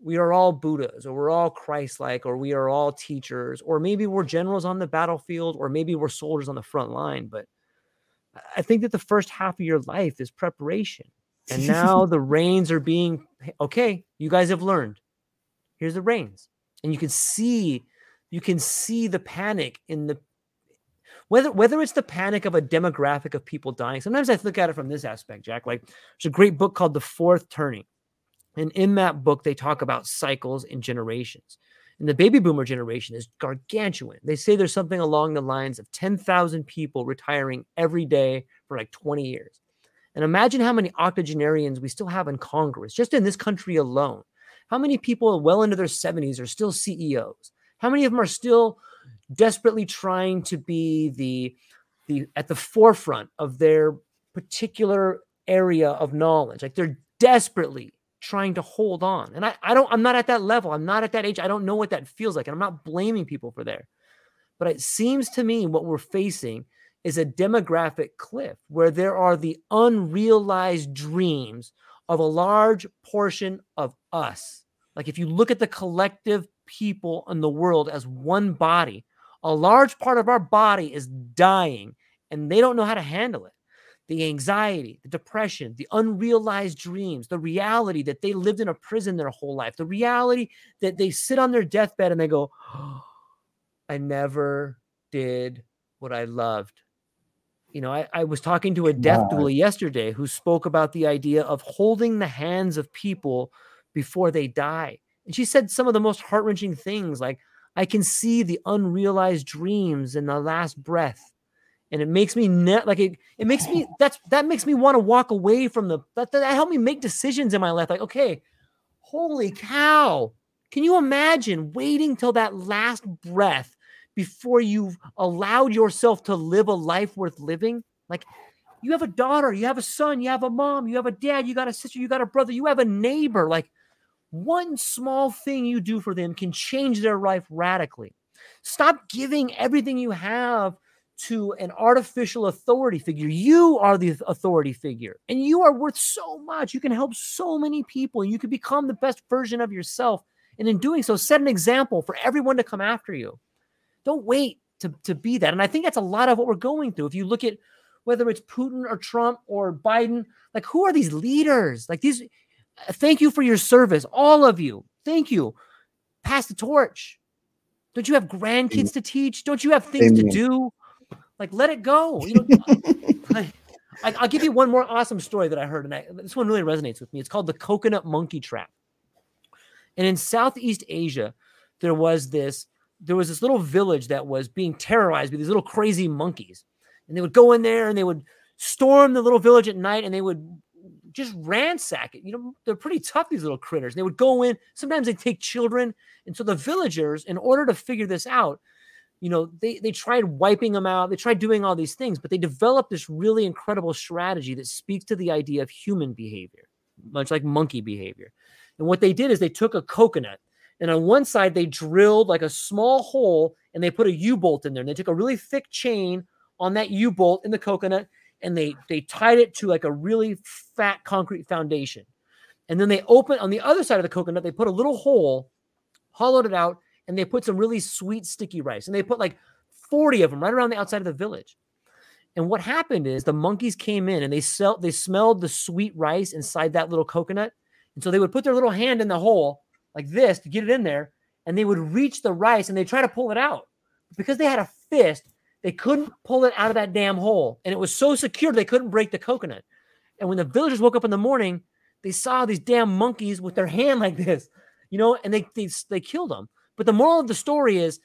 we are all buddhas or we're all christ-like or we are all teachers or maybe we're generals on the battlefield or maybe we're soldiers on the front line. But i think that the first half of your life is preparation. And now the <laughs> reins are being okay you guys have learned. Here's the reins. And you can see you can see the panic in the whether whether it's the panic of a demographic of people dying. Sometimes I look at it from this aspect, Jack. Like there's a great book called The Fourth Turning. And in that book, they talk about cycles and generations. And the baby boomer generation is gargantuan. They say there's something along the lines of 10,000 people retiring every day for like 20 years. And imagine how many octogenarians we still have in Congress, just in this country alone. How many people well into their 70s are still CEOs? How many of them are still desperately trying to be the, the at the forefront of their particular area of knowledge? Like they're desperately trying to hold on. And I, I don't, I'm not at that level. I'm not at that age. I don't know what that feels like. And I'm not blaming people for there. But it seems to me what we're facing is a demographic cliff where there are the unrealized dreams of a large portion of us. Like if you look at the collective people in the world as one body, a large part of our body is dying and they don't know how to handle it the anxiety, the depression, the unrealized dreams, the reality that they lived in a prison their whole life, the reality that they sit on their deathbed and they go, oh, <gasps> I never did what I loved. You know, I, I was talking to a death wow. doula yesterday who spoke about the idea of holding the hands of people before they die. And she said some of the most heart wrenching things like, I can see the unrealized dreams in the last breath. And it makes me net like it it makes me <sighs> that's that makes me want to walk away from the that, that helped me make decisions in my life like okay holy cow. Can you imagine waiting till that last breath before you've allowed yourself to live a life worth living? Like you have a daughter you have a son you have a mom you have a dad you got a sister you got a brother you have a neighbor like one small thing you do for them can change their life radically stop giving everything you have to an artificial authority figure. You are the authority figure, and you are worth so much. You can help so many people, and you can become the best version of yourself. And in doing so, set an example for everyone to come after you. Don't wait to, to be that. And I think that's a lot of what we're going through. If you look at whether it's Putin or Trump or Biden, like who are these leaders? Like these, thank you for your service, all of you. Thank you. Pass the torch. Don't you have grandkids to teach? Don't you have things Amen. to do? Like, let it go. You know, <laughs> I, will give you one more awesome story that I heard, and I, this one really resonates with me. It's called the coconut monkey trap. And in Southeast Asia, there was this there was this little village that was being terrorized by these little crazy monkeys, and they would go in there and they would storm the little village at night, and they would just ransack it. You know, they're pretty tough, these little critters. They would go in, sometimes they take children. And so the villagers, in order to figure this out, you know, they they tried wiping them out, they tried doing all these things, but they developed this really incredible strategy that speaks to the idea of human behavior, much like monkey behavior. And what they did is they took a coconut and on one side they drilled like a small hole and they put a U-bolt in there. And they took a really thick chain on that U-bolt in the coconut and they they tied it to like a really fat concrete foundation. And then they opened on the other side of the coconut, they put a little hole, hollowed it out, and they put some really sweet sticky rice and they put like 40 of them right around the outside of the village. And what happened is the monkeys came in and they sell they smelled the sweet rice inside that little coconut. And so they would put their little hand in the hole like this to get it in there and they would reach the rice and they try to pull it out. Because they had a fist, they couldn't pull it out of that damn hole. And it was so secure they couldn't break the coconut. And when the villagers woke up in the morning, they saw these damn monkeys with their hand like this, you know, and they they, they killed them. But the moral of the story is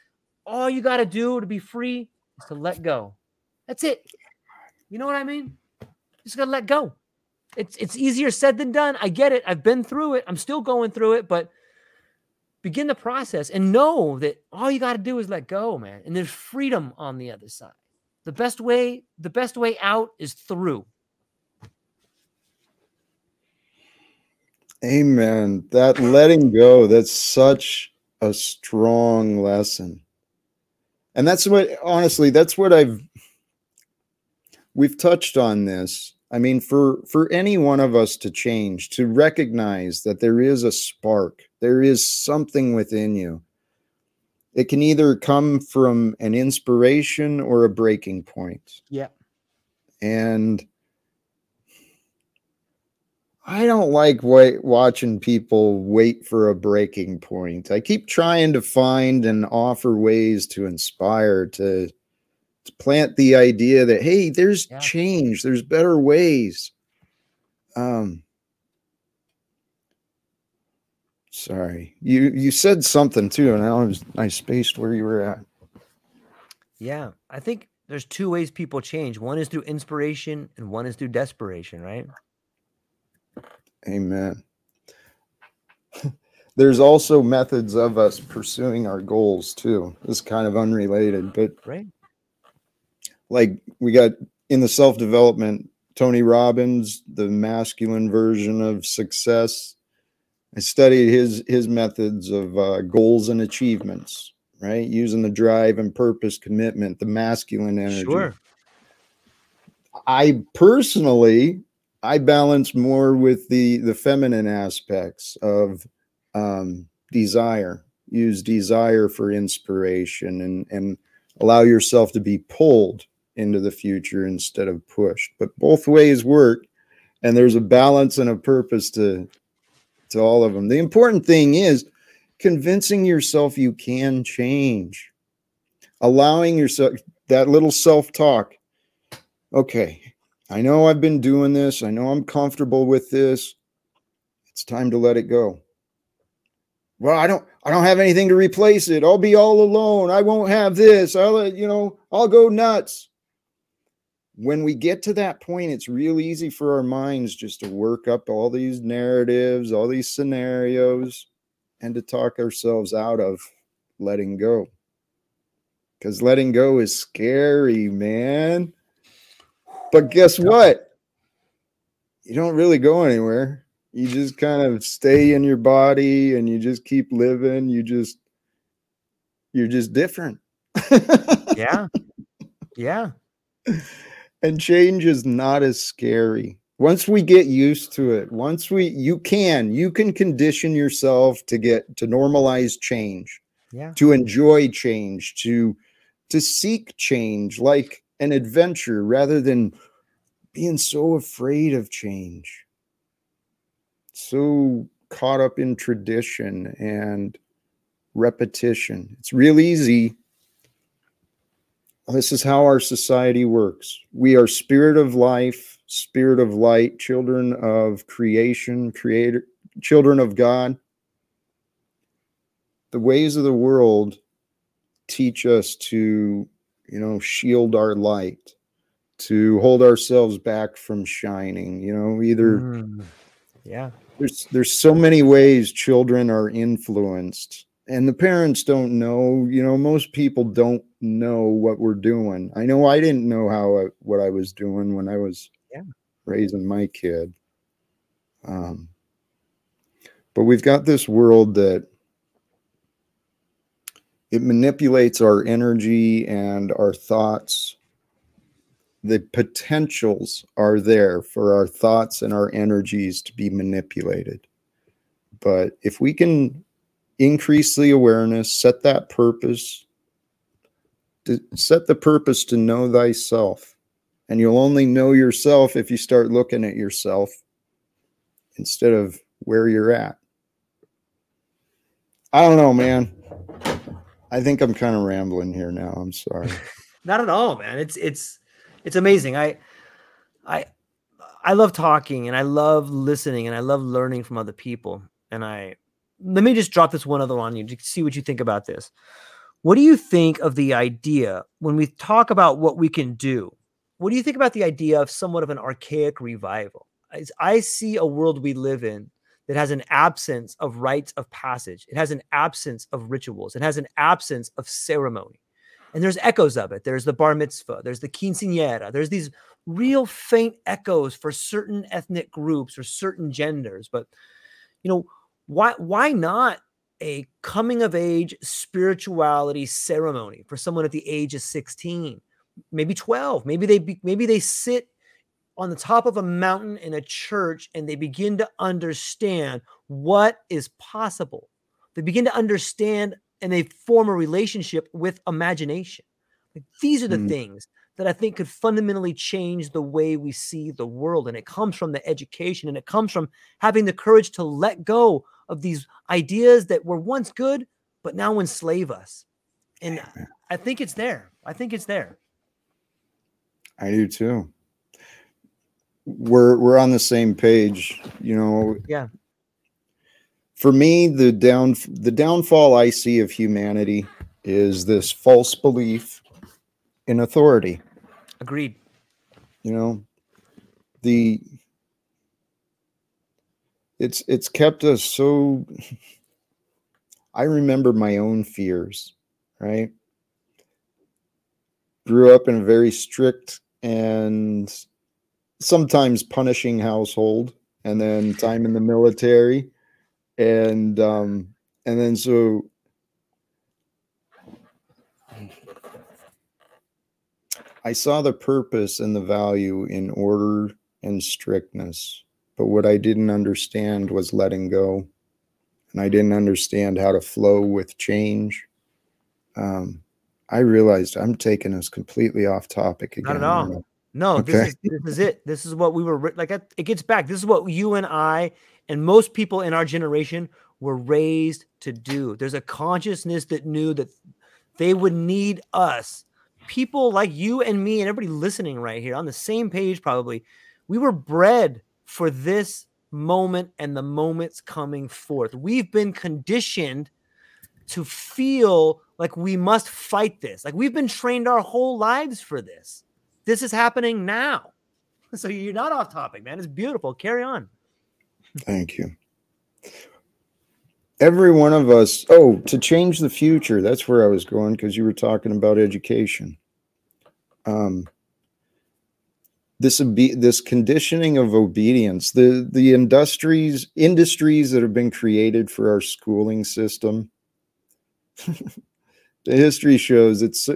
all you got to do to be free is to let go. That's it. You know what I mean? Just got to let go. It's it's easier said than done. I get it. I've been through it. I'm still going through it, but begin the process and know that all you got to do is let go, man. And there's freedom on the other side. The best way, the best way out is through. Amen. That letting go, that's such a strong lesson. And that's what, honestly, that's what I've, we've touched on this. I mean, for, for any one of us to change, to recognize that there is a spark, there is something within you. It can either come from an inspiration or a breaking point. Yeah. And I don't like wait, watching people wait for a breaking point. I keep trying to find and offer ways to inspire, to, to plant the idea that, hey, there's yeah. change, there's better ways. Um, Sorry. You you said something too, and I was I spaced where you were at. Yeah, I think there's two ways people change. One is through inspiration, and one is through desperation, right? Amen. <laughs> There's also methods of us pursuing our goals too. It's kind of unrelated, but Right. like we got in the self development, Tony Robbins, the masculine version of success. I studied his his methods of uh, goals and achievements, right? Using the drive and purpose, commitment, the masculine energy. Sure. I personally I balance more with the the feminine aspects of um, desire. Use desire for inspiration and and allow yourself to be pulled into the future instead of pushed. But both ways work, and there's a balance and a purpose to to all of them. The important thing is convincing yourself you can change, allowing yourself that little self talk. Okay, I know I've been doing this. I know I'm comfortable with this. It's time to let it go. Well, I don't I don't have anything to replace it. I'll be all alone. I won't have this. I'll you know, I'll go nuts. When we get to that point, it's real easy for our minds just to work up all these narratives, all these scenarios, and to talk ourselves out of letting go. Because letting go is scary, man. But guess what? You don't really go anywhere. You just kind of stay in your body and you just keep living. You just, you're just different. <laughs> Yeah. Yeah. And change is not as scary. Once we get used to it, once we, you can, you can condition yourself to get to normalize change, Yeah. to enjoy change, to, to seek change like an adventure rather than being so afraid of change, so caught up in tradition and repetition. It's real easy. This is how our society works. We are spirit of life, spirit of light, children of creation, creator, children of God. The ways of the world teach us to, you know, shield our light, to hold ourselves back from shining. You know, either Mm. Yeah. there's there's so many ways children are influenced and the parents don't know you know most people don't know what we're doing i know i didn't know how I, what i was doing when i was Yeah. raising my kid um, but we've got this world that it manipulates our energy and our thoughts the potentials are there for our thoughts and our energies to be manipulated. But if we can increase the awareness, set that purpose, set the purpose to know thyself, and you'll only know yourself if you start looking at yourself instead of where you're at. I don't know, man. I think I'm kind of rambling here now. I'm sorry. <laughs> Not at all, man. It's it's it's amazing. I I I love talking and I love listening and I love learning from other people. And I let me just drop this one other on you to see what you think about this. What do you think of the idea when we talk about what we can do? What do you think about the idea of somewhat of an archaic revival? I, see a world we live in that has an absence of rites of passage. It has an absence of rituals. It has an absence of ceremony and there's echoes of it. There's the bar mitzvah, there's the quinceanera, there's these real faint echoes for certain ethnic groups or certain genders. But you know, why why not a coming of age spirituality ceremony for someone at the age of 16, maybe 12? Maybe they be, maybe they sit on the top of a mountain in a church and they begin to understand what is possible. They begin to understand and they form a relationship with imagination. Like these are the Mm. things that I think could fundamentally change the way we see the world. And it comes from the education and it comes from having the courage to let go of these ideas that were once good, but now enslave us. And I think it's there. I think it's there. I do too. We're we're on the same page, you know. Yeah. for me, the down the downfall I see of humanity is this false belief in authority. Agreed. You know, the it's it's kept us so I remember my own fears, right? Grew up in a very strict and sometimes punishing household and then time in the military and um and then so I saw the purpose and the value in order and strictness but what I didn't understand was letting go and I didn't understand how to flow with change um I realized I'm taking us completely off topic again. Not at all. No, this is this is it. This is what we were like. It gets back. This is what you and I and most people in our generation were raised to do. There's a consciousness that knew that they would need us, people like you and me and everybody listening right here on the same page. Probably, we were bred for this moment and the moments coming forth. We've been conditioned to feel like we must fight this. Like we've been trained our whole lives for this. This is happening now. <laughs> So you're not off topic, man. It's beautiful. Carry on. Thank you. Every one of us, oh, to change the future, that's where I was going because you were talking about education. Um, this this conditioning of obedience, the the industries industries that have been created for our schooling system <laughs> the history shows it's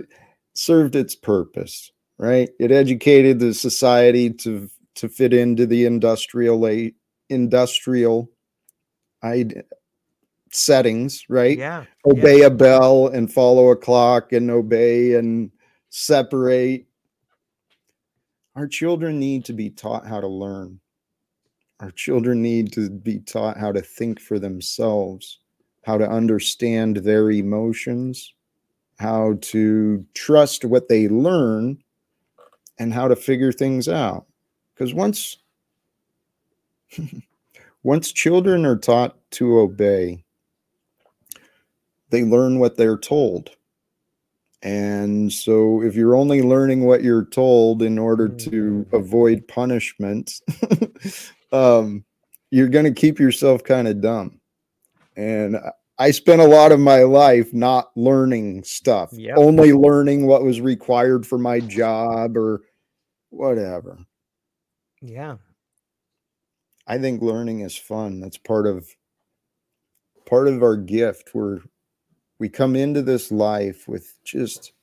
served its purpose, right? It educated the society to to fit into the industrial industrial settings, right? Yeah. Obey yeah. a bell and follow a clock and obey and separate. Our children need to be taught how to learn. Our children need to be taught how to think for themselves how to understand their emotions, how to trust what they learn, and how to figure things out. Because once <laughs> once children are taught to obey, they learn what they're told. And so, if you're only learning what you're told in order to mm. avoid punishment, <laughs> um, you're going to keep yourself kind of dumb. And I spent a lot of my life not learning stuff, yep. only learning what was required for my job or whatever. Yeah. I think learning is fun. That's part of part of our gift. We're we come into this life with just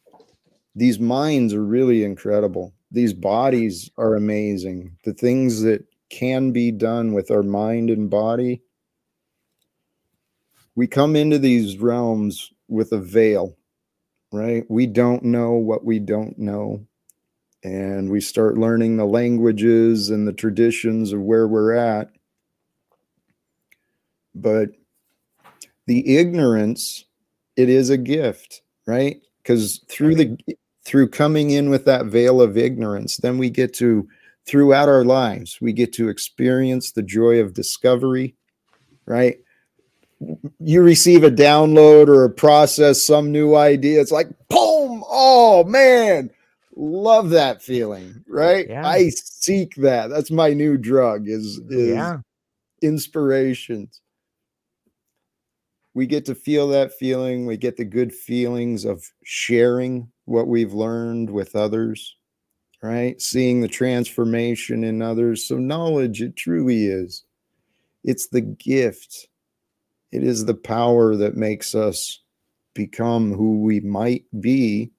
these minds are really incredible. These bodies are amazing. The things that can be done with our mind and body we come into these realms with a veil, right? We don't know what we don't know. And we start learning the languages and the traditions of where we're at. But the ignorance, it is a gift, right? Because through the through coming in with that veil of ignorance, then we get to throughout our lives, we get to experience the joy of discovery, right? you receive a download or a process some new idea it's like boom oh man love that feeling right yeah. i seek that that's my new drug is is yeah. inspirations we get to feel that feeling we get the good feelings of sharing what we've learned with others right seeing the transformation in others so knowledge it truly is it's the gift it is the power that makes us become who we might be.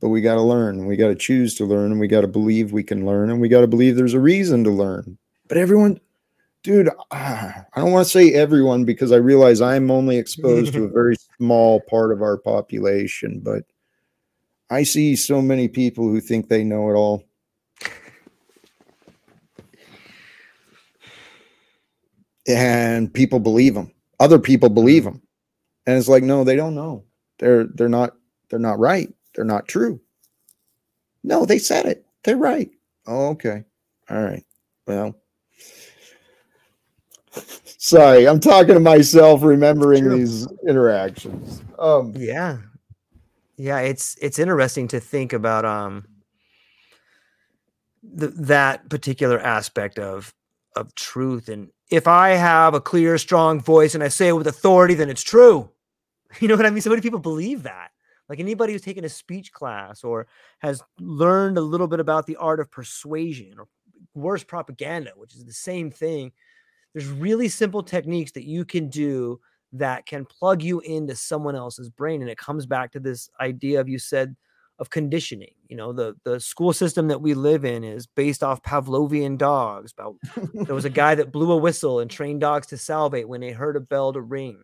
But we got to learn. We got to choose to learn. And we got to believe we can learn. And we got to believe there's a reason to learn. But everyone, dude, <sighs> I don't want to say everyone because I realize I'm only exposed to a <laughs> very small part of our population. But I see so many people who think they know it all. and people believe them. Other people believe them, and it's like, no, they don't know. They're they're not they're not right. They're not true. No, they said it. They're right. Oh, okay. All right. Well, Sorry, I'm talking to myself, remembering True. these interactions. Um, yeah, yeah, it's it's interesting to think about um the, that particular aspect of of truth, and if I have a clear, strong voice and I say it with authority, then it's true. <laughs> You know what I mean? So many people believe that. Like anybody who's taken a speech class or has learned a little bit about the art of persuasion or worse propaganda, which is the same thing. There's really simple techniques that you can do that can plug you into someone else's brain. And it comes back to this idea of you said of conditioning. You know, the the school system that we live in is based off Pavlovian dogs. About there was a <laughs> guy that blew a whistle and trained dogs to salivate when they heard a bell to ring.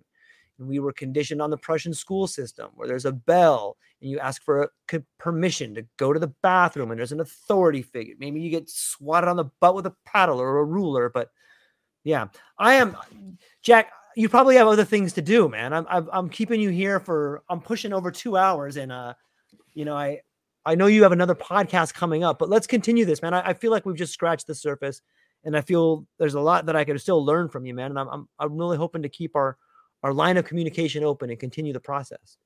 And we were conditioned on the Prussian school system where there's a bell and you ask for a, permission to go to the bathroom and there's an authority figure. Maybe you get swatted on the butt with a paddle or a ruler, but yeah, I am Jack. You probably have other things to do, man. I'm I'm, I'm keeping you here for I'm pushing over two hours, and uh, you know I I know you have another podcast coming up, but let's continue this, man. I, I feel like we've just scratched the surface, and I feel there's a lot that I could still learn from you, man. And I'm I'm, I'm really hoping to keep our our line of communication open and continue the process.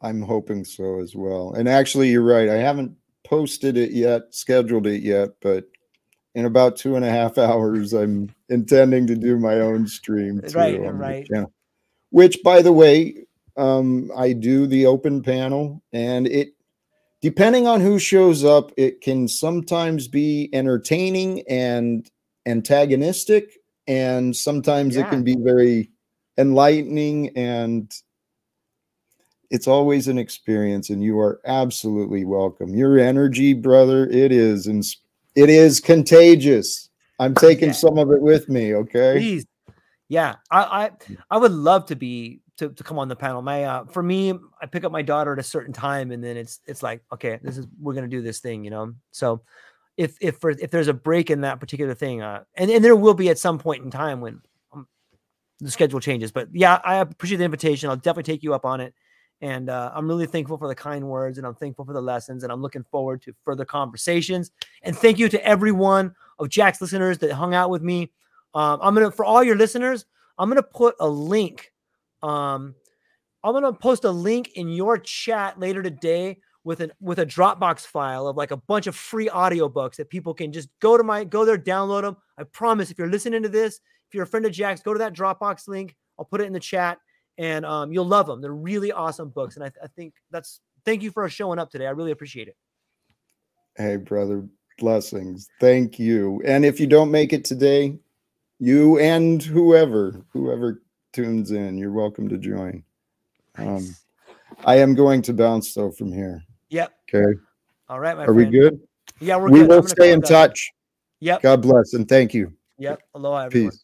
I'm hoping so as well. And actually, you're right. I haven't posted it yet, scheduled it yet, but in about two and a half hours, I'm intending to do my own stream. Too right, right. Which, by the way, um, I do the open panel, and it, depending on who shows up, it can sometimes be entertaining and antagonistic, and sometimes yeah. it can be very enlightening and it's always an experience and you are absolutely welcome your energy brother it is and it is contagious. I'm taking yeah. some of it with me okay? Please. yeah i i, I would love to be to, to come on the panel. My uh for me i pick up my daughter at a certain time and then it's it's like okay this is we're gonna do this thing you know? So if if for, if there's a break in that particular thing uh and, and there will be at some point in time when um, the schedule changes but yeah i appreciate the invitation. I'll definitely take you up on it and uh, I'm really thankful for the kind words and I'm thankful for the lessons. And I'm looking forward to further conversations. And thank you to everyone of Jack's listeners that hung out with me. Um, I'm going to, for all your listeners, I'm going to put a link. Um, I'm going to post a link in your chat later today with an with a Dropbox file of like a bunch of free audiobooks that people can just go to my go there, download them. I promise if you're listening to this, if you're a friend of Jack's, go to that Dropbox link. I'll put it in the chat and um, you'll love them. They're really awesome books, and I, I think that's thank you for showing up today. I really appreciate it. Hey, brother, blessings. Thank you. And if you don't make it today, you and whoever whoever tunes in, you're welcome to join. Um, nice. Um, I am going to bounce though from here. Yep. Okay. All right, my Are friend. we good? Yeah, we're we good. will stay in touch. Yep. God bless and thank you. Yep. Aloha, everyone. Peace.